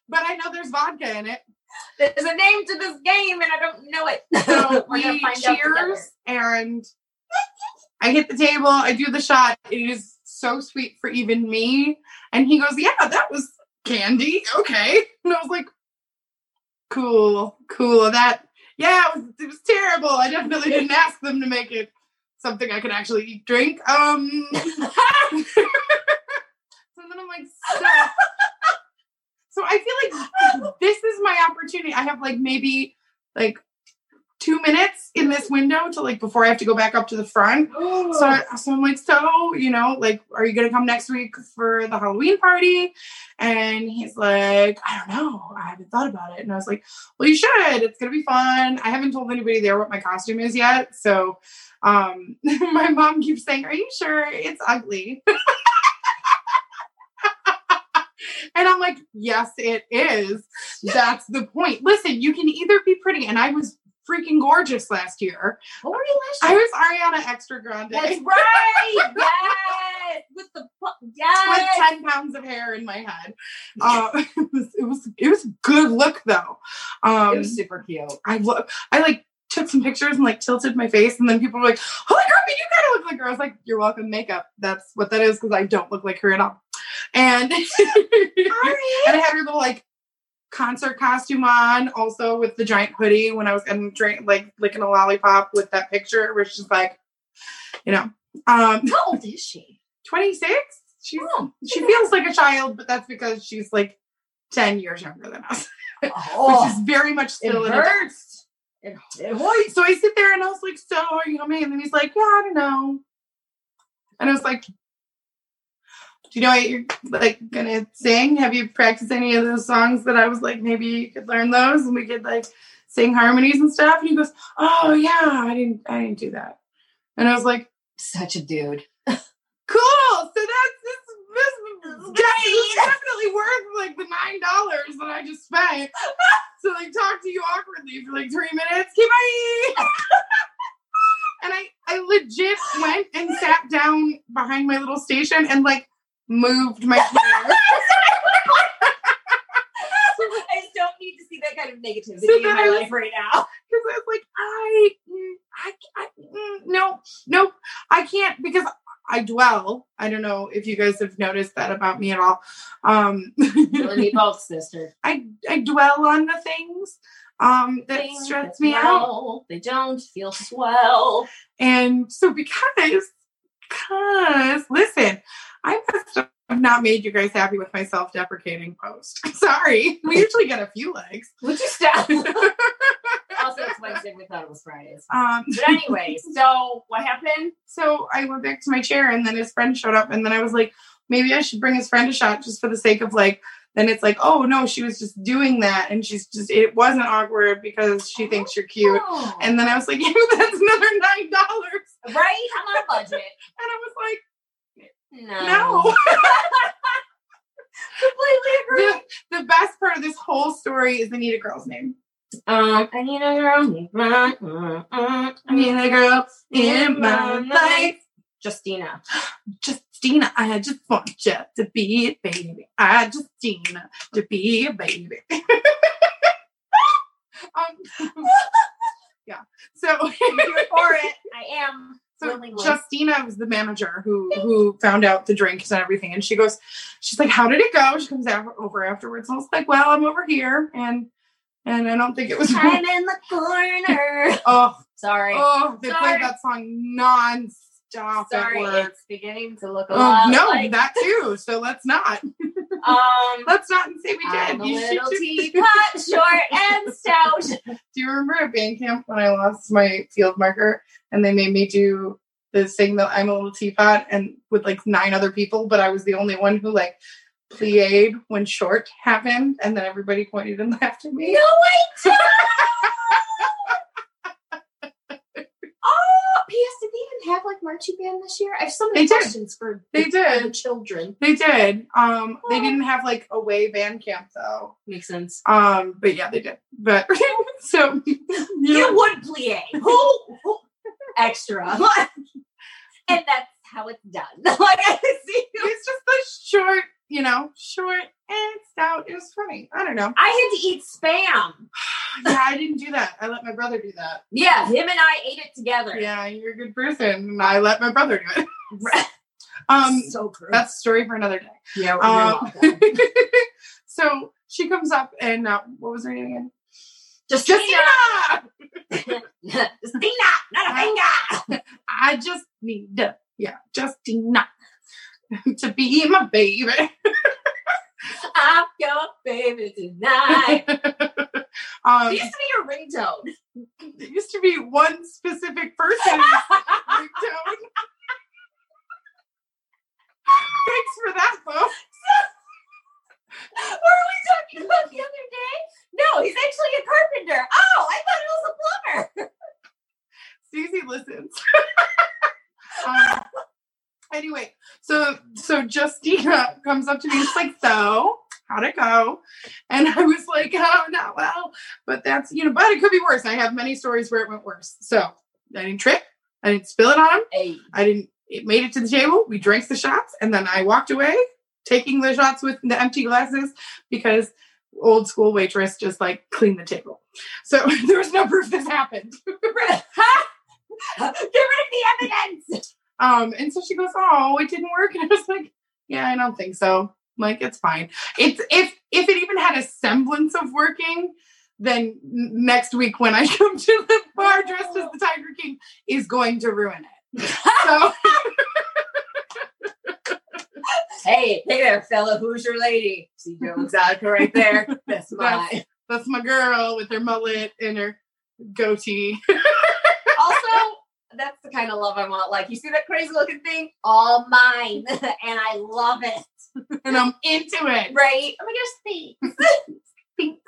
but I know there's vodka in it. There's a name to this game, and I don't know it. So we cheers and I hit the table, I do the shot. It is so sweet for even me. And he goes, Yeah, that was candy. Okay. And I was like, Cool, cool. That yeah, it was, it was terrible. I definitely didn't ask them to make it something I could actually eat, drink. Um so then I'm like, so, so I feel like this is my opportunity. I have like maybe like two minutes in this window to like before I have to go back up to the front. So, I- so I'm like, so you know, like, are you gonna come next week for the Halloween party? And he's like, I don't know, I haven't thought about it. And I was like, well, you should. It's gonna be fun. I haven't told anybody there what my costume is yet. So, um, my mom keeps saying, "Are you sure it's ugly?" And I'm like, yes, it is. That's the point. Listen, you can either be pretty, and I was freaking gorgeous last year. what were you last year? I was Ariana Extra Grande That's right. yes. With the pu- with 10 pounds of hair in my head. Uh, it was it was it was good look though. Um it was super cute. I lo- I like took some pictures and like tilted my face and then people were like, Holy crap, you kind of look like her. I was like, You're welcome, makeup. That's what that is because I don't look like her at all. And and I had her little like concert costume on, also with the giant hoodie when I was and drink like licking a lollipop with that picture, where she's like, you know, um, How old is she? 26. She's Oh, she feels like a child, but that's because she's like 10 years younger than us, which oh, is very much still adult. hurts. It, it hurts. So I sit there and I was like, so are you me? And then he's like, yeah, I don't know. And I was like, do you know what you're like gonna sing? Have you practiced any of those songs that I was like, maybe you could learn those and we could like sing harmonies and stuff? And he goes, Oh yeah, I didn't I didn't do that. And I was like, Such a dude. cool. So that's this this is definitely, definitely worth like the nine dollars that I just spent to like talk to you awkwardly for like three minutes. Okay, bye. and I I legit went and sat down behind my little station and like moved my chair. I just don't need to see that kind of negativity So in my I life right now. because I was like, I, mm, I, I mm, no, no, I can't because I dwell. I don't know if you guys have noticed that about me at all. Um, me both, sister. I I dwell on the things um that Things stress me out, They don't feel swell. and so because because listen, I must have not made you guys happy with my self-deprecating post. Sorry, we usually get a few likes. Would you stop? also, it's Wednesday. We thought it was Fridays. um, But anyway, so what happened? so I went back to my chair, and then his friend showed up, and then I was like, maybe I should bring his friend a shot just for the sake of like. Then it's like, oh no, she was just doing that, and she's just it wasn't awkward because she thinks you're cute. Oh. And then I was like, yeah, that's another nine dollars. right? I'm on a budget. And I was like, No. no. Completely agree. the, the best part of this whole story is the Need a Girl's name. Um, I need a girl. mm, mm, mm, I need a girl in my life. Justina. Justina, I just want you to be a baby. I just Justina to be a baby. um, yeah. So, I'm here for it. I am. so willingly. Justina was the manager who who found out the drinks and everything, and she goes, she's like, "How did it go?" She comes over afterwards, and I was like, "Well, I'm over here, and and I don't think it was." I'm in the corner. oh, Sorry. oh, they Sorry. played that song nonstop Sorry. at work. It's beginning to look a Oh, lot no, like that too. So let's not. um Let's not say we did. a You should little just- teapot, short and stout. Do you remember at band camp when I lost my field marker and they made me do the thing that I'm a little teapot and with like nine other people, but I was the only one who like plied when short happened, and then everybody pointed and laughed at me. No, I don't. oh, P.S. Did they even have like marching band this year? I have so many They did. questions for They for did. the children. They did. Um, they Oh. didn't have like away band camp though. Makes sense. Um, but yeah, they did. But so you You know, would plie. Who? who- Extra. and that's how it's done. like I see. it's just the short, you know, short and stout. It was funny. I don't know. I had to eat spam. Yeah, I didn't do that. I let my brother do that. Yeah, him and I ate it together. Yeah, you're a good person. And I let my brother do it. Um, so gross. that's a story for another day. yeah, Um, so she comes up and uh, what was her name again? Justina. Justina. Justina, not a finger. I just need, to, yeah, Justina, to be my baby. I'm your baby tonight. um, used to be your ringtone. it used to be one specific person's ringtone. Thanks for that, though. What were we talking about the other day? No, he's actually a carpenter. Oh, I thought it was a plumber. Susie listens. um, anyway, so so Justina comes up to me and she's like, "So, how'd it go?" And I was like, "Oh, not well, but that's you know, but it could be worse. I have many stories where it went worse. So I didn't trip, I didn't spill it on him, Hey. I didn't. It made it to the table. We drank the shots, and then I walked away, taking the shots with the empty glasses because." Old school waitress just like cleaned the table. So there was no proof this happened. Get rid of the evidence. Um, and so she goes, "Oh, it didn't work," and I was like, "Yeah, I don't think so. Like, it's fine. It's if if it even had a semblance of working, then next week when I come to the bar dressed as the Tiger King is going to ruin it. So Hey, hey there, fellow Hoosier lady. See Joe Exotica right there. That's That's- that's my girl with her mullet and her goatee. That's the kind of love I want. Like, you see that crazy looking thing? All mine. and I love it. and I'm into it. Right? Oh my gosh, thanks. Thanks.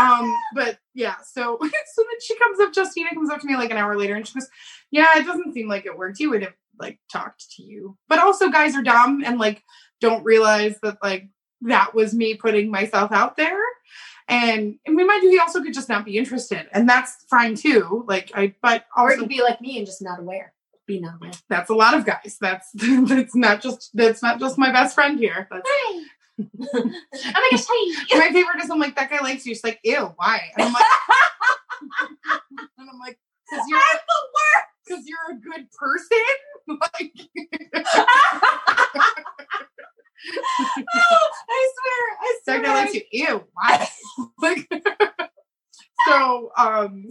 um, but yeah, so so then she comes up, Justina comes up to me like an hour later and she goes, Yeah, it doesn't seem like it worked. You would have like talked to you. But also guys are dumb and like don't realize that like that was me putting myself out there. And mean, mind you, he also could just not be interested, and that's fine too. Like I, but Or also to be like me and just not aware. Be not aware. that's a lot of guys. That's that's not just that's not just my best friend here. That's Hey. oh my gosh, hey. my favorite is I'm like that guy likes you. She's like, ew, why? And I'm like, and I'm like, because you're I'm the worst. because you're a good person. Like, Oh, I swear. I swear. you. Ew, why? like, so um,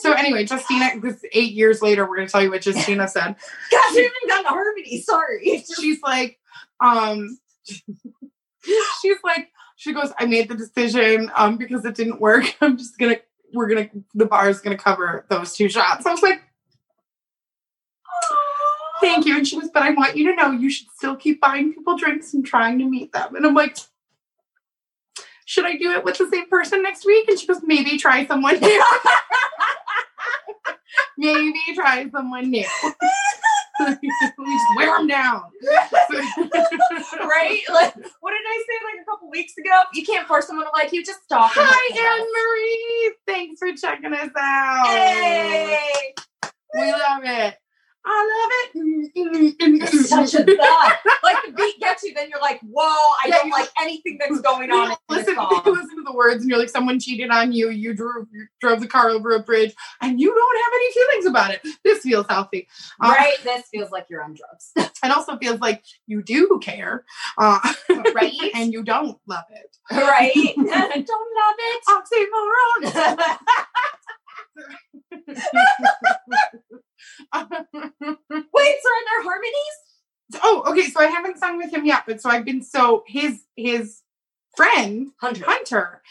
so anyway, Justina. This eight years later, we're gonna tell you what Justina said. Gosh, we haven't gotten harmony. Sorry. She's like, um, she's like, she goes, I made the decision um because it didn't work. I'm just gonna, we're gonna, the bar is gonna cover those two shots. I was like. Thank you. And she goes, but I want you to know you should still keep buying people drinks and trying to meet them. And I'm like, should I do it with the same person next week? And she goes, maybe try someone new. maybe try someone new. we just wear them down. right? Like, what did I say like a couple weeks ago? You can't force someone to like you, just stop. Hi, Anne Marie. Thanks for checking us out. Hey, We love it. I love it. you're such a thug. Like the beat gets you, then you're like, whoa, I Yeah, don't like anything that's going on in listen, song. listen to the words and you're like, someone cheated on you. You drove, you drove the car over a bridge and you don't have any feelings about it. This feels healthy. Uh, Right? This feels like you're on drugs. It also feels like you do care. Uh, Right? and you don't love it. right? Don't love it. Oxymoron. Wait, so are there harmonies? oh, okay. So I haven't sung with him yet, but so I've been so his his friend Hundred. Hunter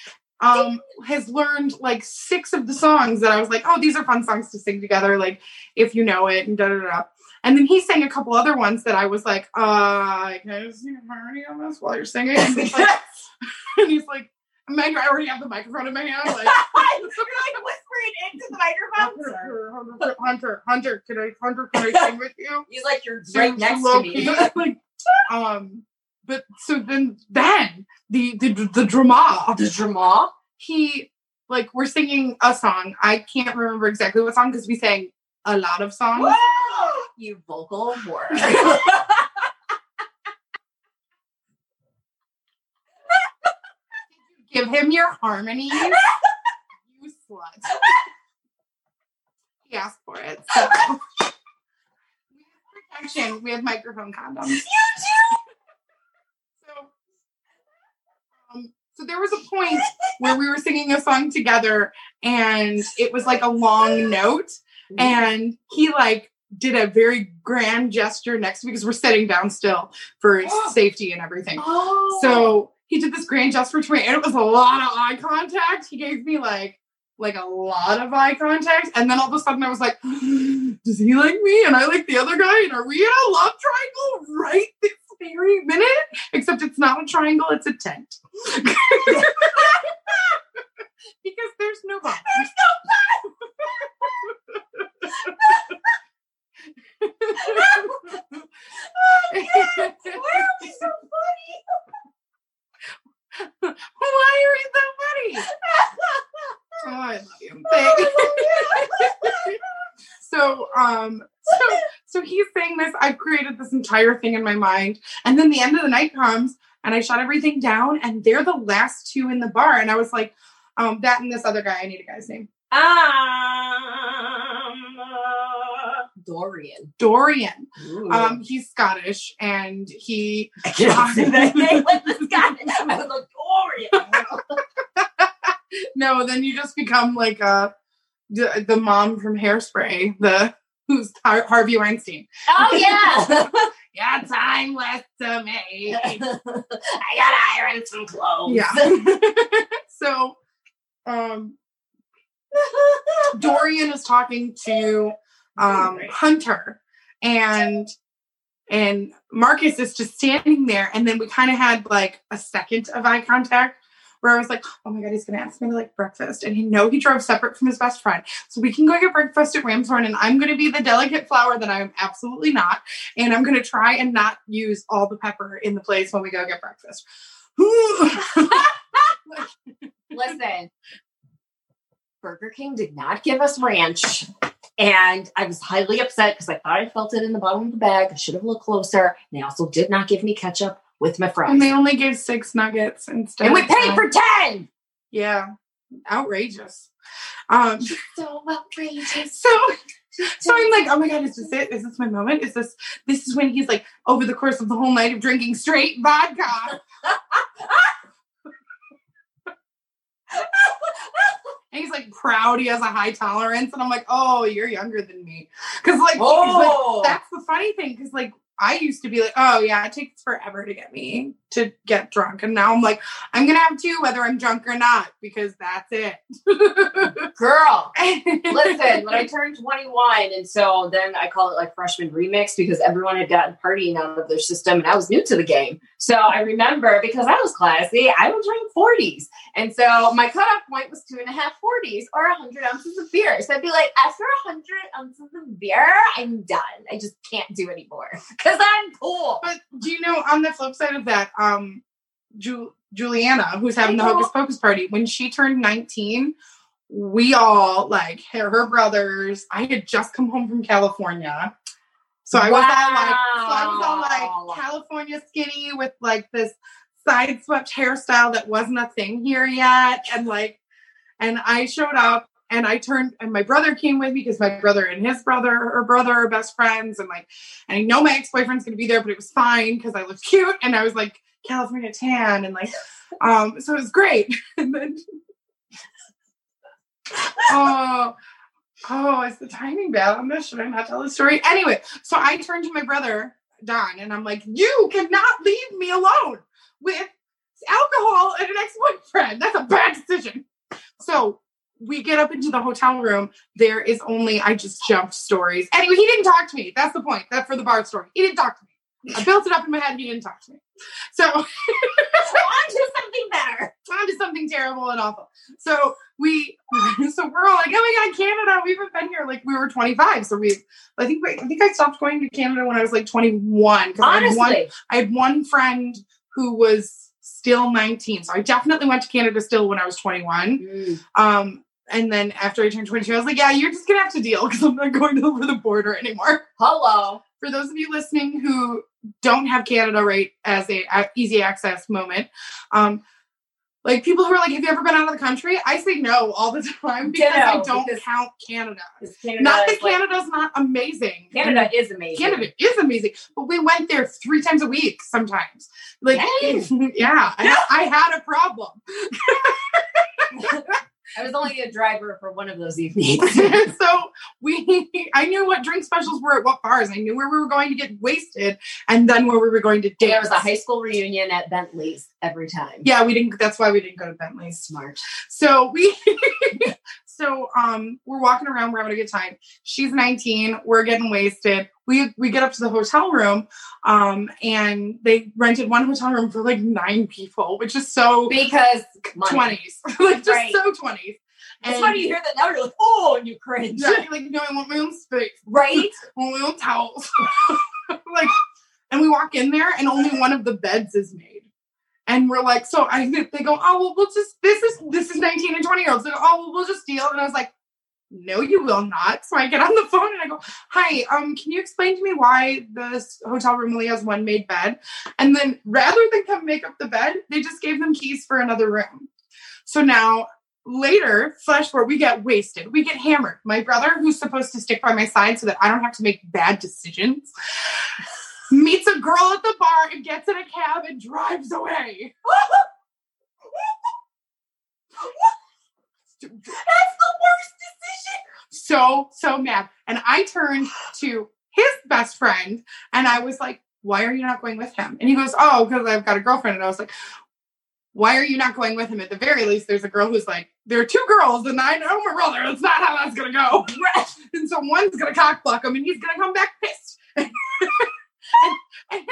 um has learned like six of the songs that I was like, oh, these are fun songs to sing together, like if you know it and da da da. And then he sang a couple other ones that I was like, uh, can I just sing a harmony on this while you're singing? And he's like, and he's like man, I already have the microphone in my hand. Like, You're like whispering into the microphone. Hunter, Hunter, Hunter, can I, Hunter, can I sing with you? He's like, you're So right next to me. like, um, but so then, then the the the drama, the drama. he like we're singing a song. I can't remember exactly what song because we sang a lot of songs. you vocal whore. Give him your harmonies, you slut. He asked for it. So. We have protection. We have microphone condoms. You do. So, um, so there was a point where we were singing a song together, and it was like a long note, and he like did a very grand gesture next to me because we're sitting down still for safety and everything. oh. So he did this grand gesture to me, and it was a lot of eye contact. He gave me like like a lot of eye contact, and then all of a sudden I was like, "Does he like me?" And I like the other guy, and are we in a love triangle right this very minute? Except it's not a triangle; it's a tent. because there's no bottom. Oh, Why are we so Why are you so funny? Oh, I love you. Thank- so, um, so, so he's saying this. I've created this entire thing in my mind, and then the end of the night comes, and I shut everything down, and they're the last two in the bar, and I was like, um, that and this other guy. I need a guy's name. Ah. Dorian. Dorian. Um, he's Scottish, and he I can't say that name like this guy. I was like, Dorian. no. Then you just become like a, the the mom from Hairspray, the who's Har- Harvey Weinstein. Oh, yeah. Yeah, time left to me. I gotta iron some clothes. Yeah. so, um, Dorian is talking to um, Hunter, and and Marcus is just standing there, and then we kind of had like a second of eye contact. Where I was like, oh my god, he's gonna ask me to like breakfast, and he know he drove separate from his best friend, so we can go get breakfast at Ram's Horn, and I'm gonna be the delicate flower that I'm absolutely not, and I'm gonna try and not use all the pepper in the place when we go get breakfast. Listen, Burger King did not give us ranch. And I was highly upset because I thought I felt it in the bottom of the bag. I should have looked closer. And they also did not give me ketchup with my fries. and they only gave six nuggets instead. And we paid 10. for 10. Yeah, outrageous. Um, So outrageous. so so I'm like, oh my god, is this it? Is this my moment? Is this this is when he's like over the course of the whole night of drinking straight vodka? And he's like proud he has a high tolerance, and I'm like, oh, you're younger than me, because like, Oh. that's the funny thing, because like I used to be like, oh yeah, it takes forever to get me to get drunk, and now I'm like, I'm gonna have two whether I'm drunk or not, because that's it. Girl, Listen, when I turned 21, and so then I call it like freshman remix because everyone had gotten partying out of their system and I was new to the game. So I remember because I was classy, I would drink 40s. And so my cutoff point was two and a half 40s or 100 ounces of beer. So I'd be like, after 100 ounces of beer, I'm done. I just can't do anymore because I'm cool. But do you know on the flip side of that, um, Ju- Juliana, who's having the Hocus Pocus party, when she turned 19, we all like her, her brothers. I had just come home from California. So I was all like, so I was all like California skinny with like this side swept hairstyle that wasn't a thing here yet. And like, and I showed up and I turned, and my brother came with me because my brother and his brother, her brother, are best friends. And like, and I know my ex boyfriend's gonna be there, but it was fine because I looked cute and I was like California tan and like, um, so it was great. and then, oh, oh, is the timing bad on this? Should I not tell the story? Anyway, so I turned to my brother Don and I'm like, you cannot leave me alone with alcohol and an ex boyfriend. That's a bad decision. So we get up into the hotel room. There is only, I just jumped stories. Anyway, he didn't talk to me. That's the point. That's for the bar story. He didn't talk to me. I built it up in my head and he didn't talk to me. So On to something better. on to something terrible and awful. So we, so we're all like, oh my god, Canada! We haven't been here like we were 25. So we, I think, I think I stopped going to Canada when I was like 21. 'cause I had one, Honestly, I had one friend who was still 19. So I definitely went to Canada still when I was 21. Mm. Um, and then after I turned 22, I was like, yeah, you're just gonna have to deal because I'm not going over the border anymore. hello. For those of you listening who don't have Canada right as a, a easy access moment, um, like people who are like, have you ever been out of the country? I say no all the time because I don't because- count Canada. Canada Not that like- Canada's not amazing. Canada is amazing. Canada is amazing, but we went there three times a week sometimes. Like, Dang. yeah, I, I had a problem. I was only a driver for one of those evenings. so we, I knew what drink specials were at what bars. I knew where we were going to get wasted, and then where we were going to dance. there was a high school reunion at Bentley's every time. Yeah, we didn't. That's why we didn't go to Bentley's. Smart. So we, so um, we're walking around. We're having a good time. She's 19. We're getting wasted. We we get up to the hotel room, um, and they rented one hotel room for like nine people, which is so Because. 20s, like just Right. so 20s. That's why you hear that now. You're like, oh, and you cringe. Yeah, you're like, no, I want my own space. Right? I want my own towels. like, and we walk in there, and only one of the beds is made. And we're like, so I they go, oh well, we'll just this is this is 19 and 20 year olds. Go, oh well, we'll just deal. And I was like, no, you will not. So I get on the phone and I go, hi, um, can you explain to me why this hotel room only has one made bed? And then rather than come make up the bed, they just gave them keys for another room. So now later, flash forward, we get wasted. We get hammered. My brother, who's supposed to stick by my side so that I don't have to make bad decisions, meets a girl at the bar and gets in a cab and drives away. That's the worst decision. so so mad. And i turned to his best friend and i was like why are you not going with him? And he goes oh because i've got a girlfriend. And i was like why are you not going with him? At the very least there's a girl who's like there are two girls and i know my brother. That's not how that's gonna go. And so one's gonna cock block him and he's gonna come back pissed and, and,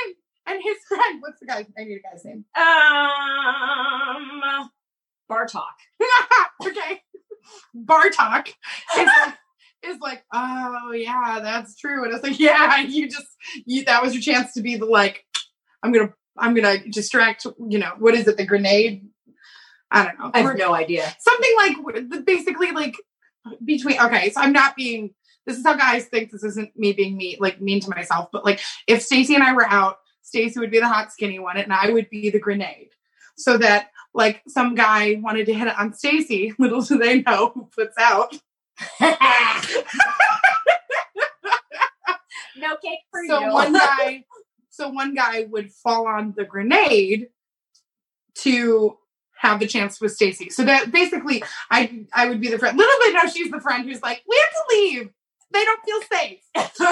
and his friend what's the guy's i need a guy's name Um, Bartok. okay. Bartok is like, is like, oh yeah, that's true. And it's like, yeah, you just you that was your chance to be the like, I'm gonna I'm gonna distract, you know, what is it, the grenade? I don't know. I have no idea. Something like basically like between okay, so I'm not being this is how guys think this isn't me being me like mean to myself, but like if Stacy and I were out, Stacy would be the hot skinny one and I would be the grenade. So that like some guy wanted to hit it on Stacy, little do they know who puts out. no cake for So you. one guy so one guy would fall on the grenade to have the chance with Stacy. So that basically I I would be the friend. Little bit now she's the friend who's like, we have to leave. They don't feel safe. so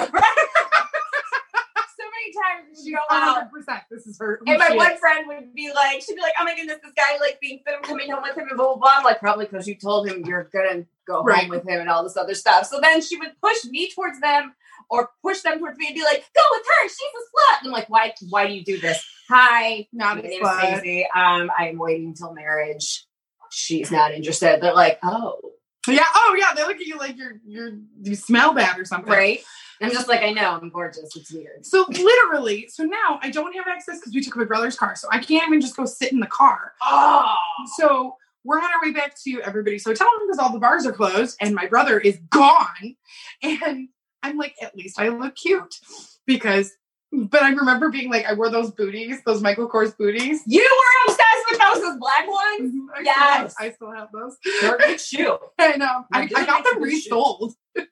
many times she go out. 100%. This is her. And my she one is. friend would be like, she'd be like, oh my goodness, this guy like being fit, I'm coming home with him and blah, blah, blah. I'm like, probably because you told him you're gonna go Right. home with him and all this other stuff. So then she would push me towards them or push them towards me and be like, go with her, she's a slut. And I'm like, why why do you do this? Hi, Not my name is. Stacey. Um, I'm waiting until marriage. She's not interested. They're like, oh, Yeah. Oh, yeah. They look at you like you're you're you smell bad or something. right. I'm just like, I know, I'm gorgeous. It's weird. So literally, so now I don't have access because we took my brother's car, so I can't even just go sit in the car. Oh, So we're on our way back to everybody's hotel room because all the bars are closed, and my brother is gone. And I'm like, at least I look cute because. But I remember being like, I wore those booties, those Michael Kors booties. you were obsessed with those, black ones. I still Yes. have- I still have those. They're a good shoe. I, Now, do I got them resold.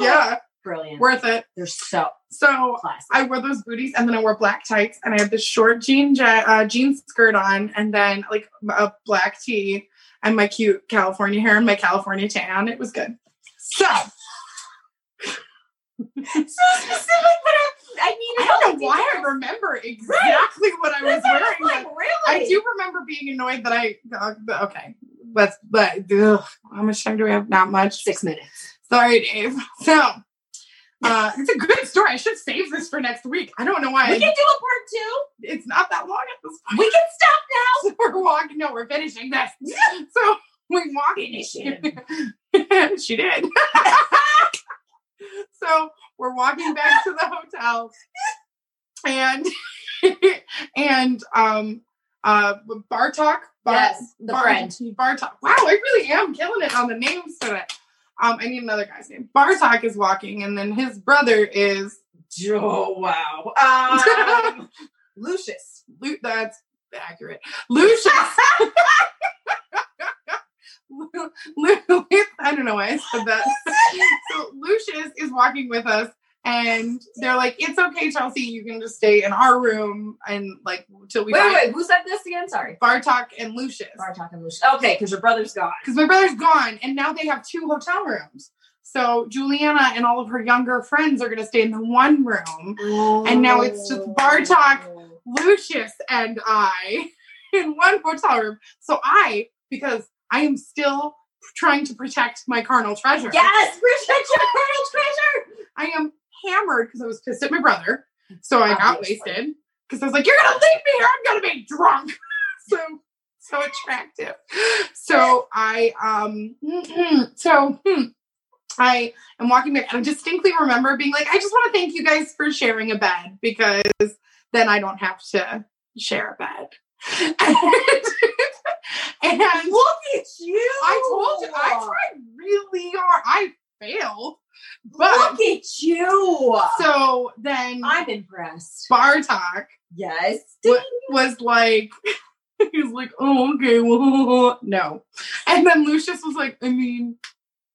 yeah, brilliant. worth it. They're so So classic. I wore those booties and then I wore black tights and I had this short jean uh, jean skirt on and then like a black tee and my cute California hair and my California tan. It was good. So so specific, but I, I mean, I don't know why I remember exactly what I was wearing. Like, really? I do remember being annoyed that I uh, okay. Let's but ugh, how much time do we have? Not much. Six minutes. Sorry, Dave. So uh, it's a good story. I should save this for next week. I don't know why. We I- can do a part two. it's not that long at this point. We can stop now. So we're walking. No, we're finishing this. So we walk. Finish she did. so we're walking back to the hotel, and and um uh Bartok. Bar, Yes, the friend. Bartok. Wow, I really am killing it on the names today. Um, I need another guy's name. Bartok is walking, and then his brother is Oh wow. Um, Lucius. Lu- that's accurate. Lucius. I don't know why I said that. so Lucius is walking with us, and they're like, "It's okay, Chelsea. You can just stay in our room and like till we Wait, wait, wait. Who said this again? Sorry. Bartok and Lucius." Bartok and Lucius. Okay, because your brother's gone. Because my brother's gone, and now they have two hotel rooms. So Juliana and all of her younger friends are going to stay in the one room. And now it's just Bartok. Oh. Lucius and I in one hotel room. So I, because I am still trying to protect my carnal treasure. Yes, protect your carnal treasure. I am hammered because I was pissed at my brother. So I got wasted because I was like, "You're gonna leave me here. I'm gonna be drunk." so so attractive. So I um so hmm, I am walking back and I distinctly remember being like, "I just want to thank you guys for sharing a bed because then I don't have to share a bed." and Look at you. I told you I tried really hard. I failed, but Look at you. so then I'm impressed. Bartok Yes. wa- was like, he was like, oh, okay, well, no. And then Lucius was like, I mean,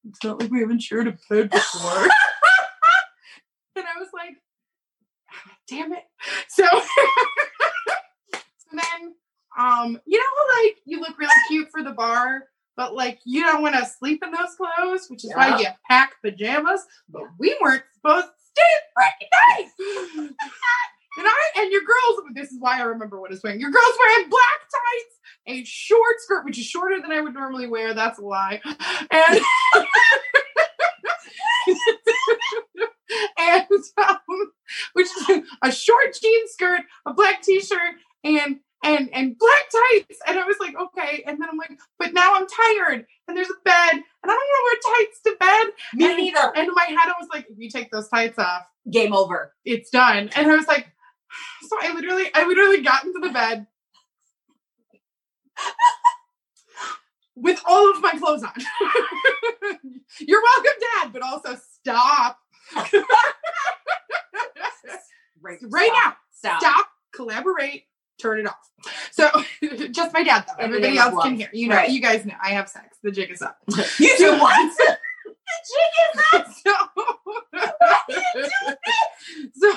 it's not like we haven't shared a bed before. and I was like, ah, damn it. So, so then, um, you know, like you look really cute for the bar, but like you don't want to sleep in those clothes, which is why you pack pajamas. But we weren't supposed to stay freaking night. And I and your girls, this is why I remember what I was wearing. Your girls wearing black tights, a short skirt, which is shorter than I would normally wear. That's a lie. And and um, which is a short jean skirt, a black t-shirt, and and and black tights. And I was like, okay. And then I'm like, but now I'm tired, and there's a bed, and I don't want to wear tights to bed. Me and, neither. And in my head, I was like, if you take those tights off, Game over. it's done. And I was like, so I literally, I literally got into the bed with all of my clothes on. You're welcome, Dad, but also stop Right, right stop. now. Stop. Stop, collaborate, turn it off. So just my dad, though. In the Everybody else can hear. You know, Right. you guys know. I have sex. The jig is up. You do what? The jig is so, so,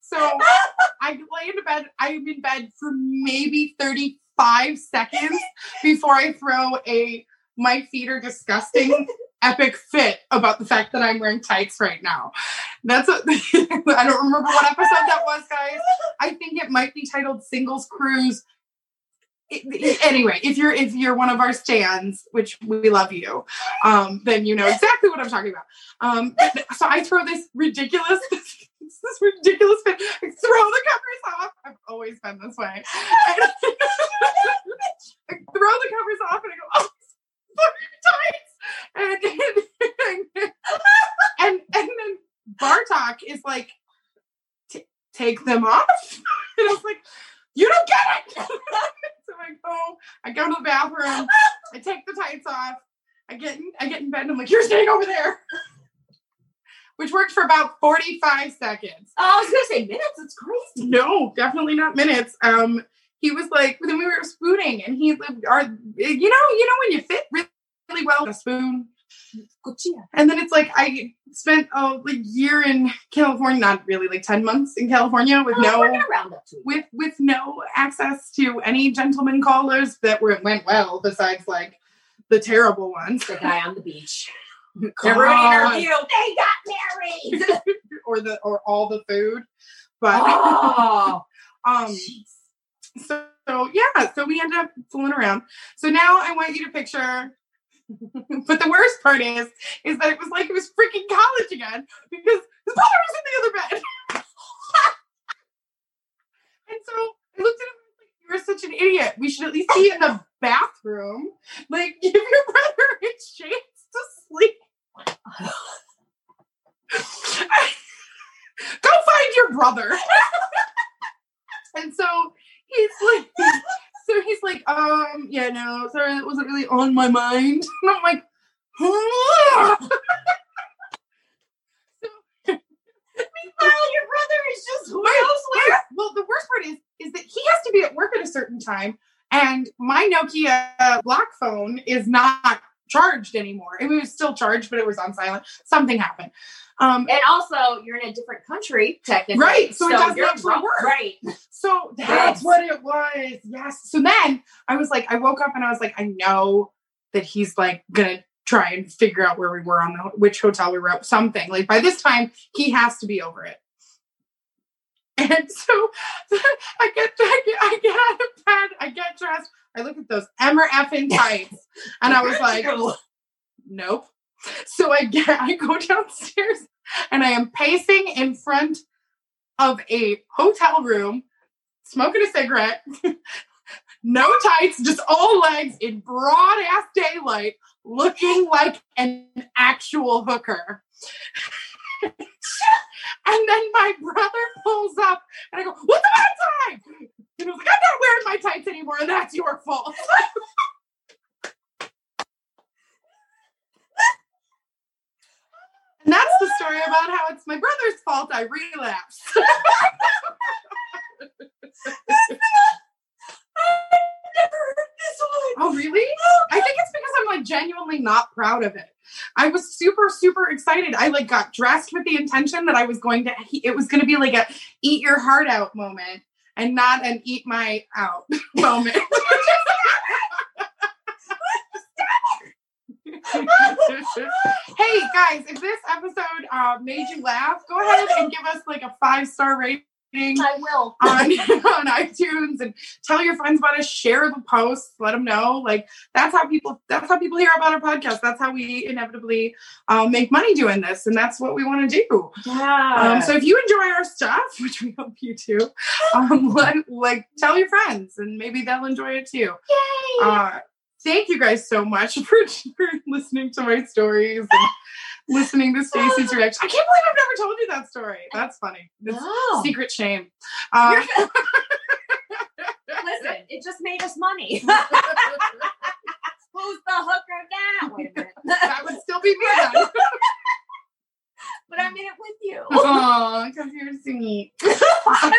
so I lay in bed. I'm in bed for maybe 35 seconds before I throw a my feet are disgusting epic fit about the fact that I'm wearing tights right now. That's a, I don't remember what episode that was, guys. I think it might be titled Singles Cruise. It- it- anyway, if you're if you're one of our stands, which we love you, um, then you know exactly what I'm talking about. Um, so I throw this ridiculous, this ridiculous fit, I throw the covers off. I've always been this way. And I throw the covers off and I go, oh, tights. And, and, and, and then Bartok is like, "T- take them off. And I was like, you don't get it. so I go, I go to the bathroom, I take the tights off, I get in, I get in bed and I'm like, you're staying over there. Which worked for about 45 seconds. Oh, I was gonna say minutes. It's crazy. No, definitely not minutes. Um, he was like, then we were spooning, and he lived our, you know, you know when you fit really, really well a spoon, and then it's like I spent oh like year in California, not really like ten months in California with Oh, no gonna round up to it. with with no access to any gentleman callers that were went well besides like the terrible ones the guy on the beach. God. Everybody interview. They got married. or the or all the food, but oh, um. So, so yeah, so we ended up fooling around. So now I want you to picture. but the worst part is, is that it was like it was freaking college again because his brother was in the other bed. and so I looked at him like, "You're such an idiot. We should at least be in the bathroom. Like, give your brother a chance to sleep." Go find your brother. and so he's like, so he's like, um, yeah, no, sorry, that wasn't really on my mind. And I'm like, so, meanwhile, your brother is just who knows where. well, the worst part is, is that he has to be at work at a certain time, and my Nokia block phone is not charged anymore. It was still charged, but it was on silent. Something happened. Um, And also, you're in a different country, technically. Right, so it doesn't actually work. Right. So that's Yes. what it was. Yes. So then I was like, I woke up and I was like, I know that he's like gonna try and figure out where we were on the which hotel we were at, something. Like by this time, he has to be over it. And so I get I get, I get out of bed, I get dressed, I look at those Emmer effing tights, and I was like, nope. So I get I go downstairs and I am pacing in front of a hotel room, smoking a cigarette, no tights, just all legs in broad ass daylight, looking like an actual hooker. and then my brother pulls up and I go, What's the matter time? And I was like, I'm not wearing my tights anymore, and that's your fault. And that's the story about how it's my brother's fault I relapsed. Oh, really? I think it's because I'm like genuinely not proud of it. I was super, super excited. I like got dressed with the intention that I was going to, it was going to be like a eat your heart out moment and not an eat my out moment. hey guys, if this episode uh, made you laugh, go ahead and give us like a five star rating I will. on, on iTunes and tell your friends about us. Share the posts. Let them know. Like that's how people. That's how people hear about our podcast. That's how we inevitably um, make money doing this, and that's what we want to do. Yeah. Um, so if you enjoy our stuff, which we hope you do, um, let, like tell your friends, and maybe they'll enjoy it too. Yay. Uh, thank you guys so much for, for listening to my stories and listening to Stacey's reaction. I can't believe I've never told you that story. That's funny. It's No. secret shame. Uh, Listen, it just made us money. Who's the hooker now? Wait a minute. that would still be me but I'm in it with you. Aw, because you're sweet. I was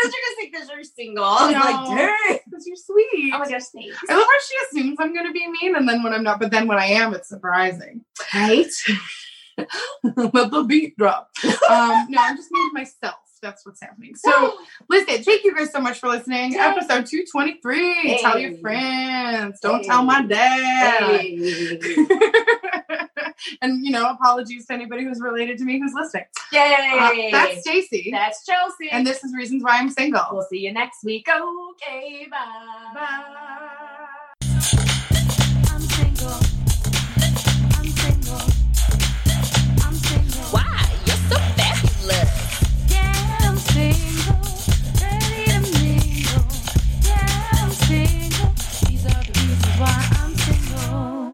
gonna say because you're single. I was No. like, dang. Because you're sweet. Oh my gosh, thanks. I love how she assumes I'm going to be mean, and then when I'm not, but then when I am, it's surprising. Right? Let the beat drop. Um, no, I'm just mean to myself. That's what's happening. So, listen, thank you guys so much for listening. Yay. Episode 223. Tell your friends. Don't Hey. tell my dad. Hey. And you know, apologies to anybody who's related to me who's listening. Yay! Uh, that's Stacy, That's Chelsea. and this is reasons why I'm single. we'll see you next week. Okay, bye. Bye.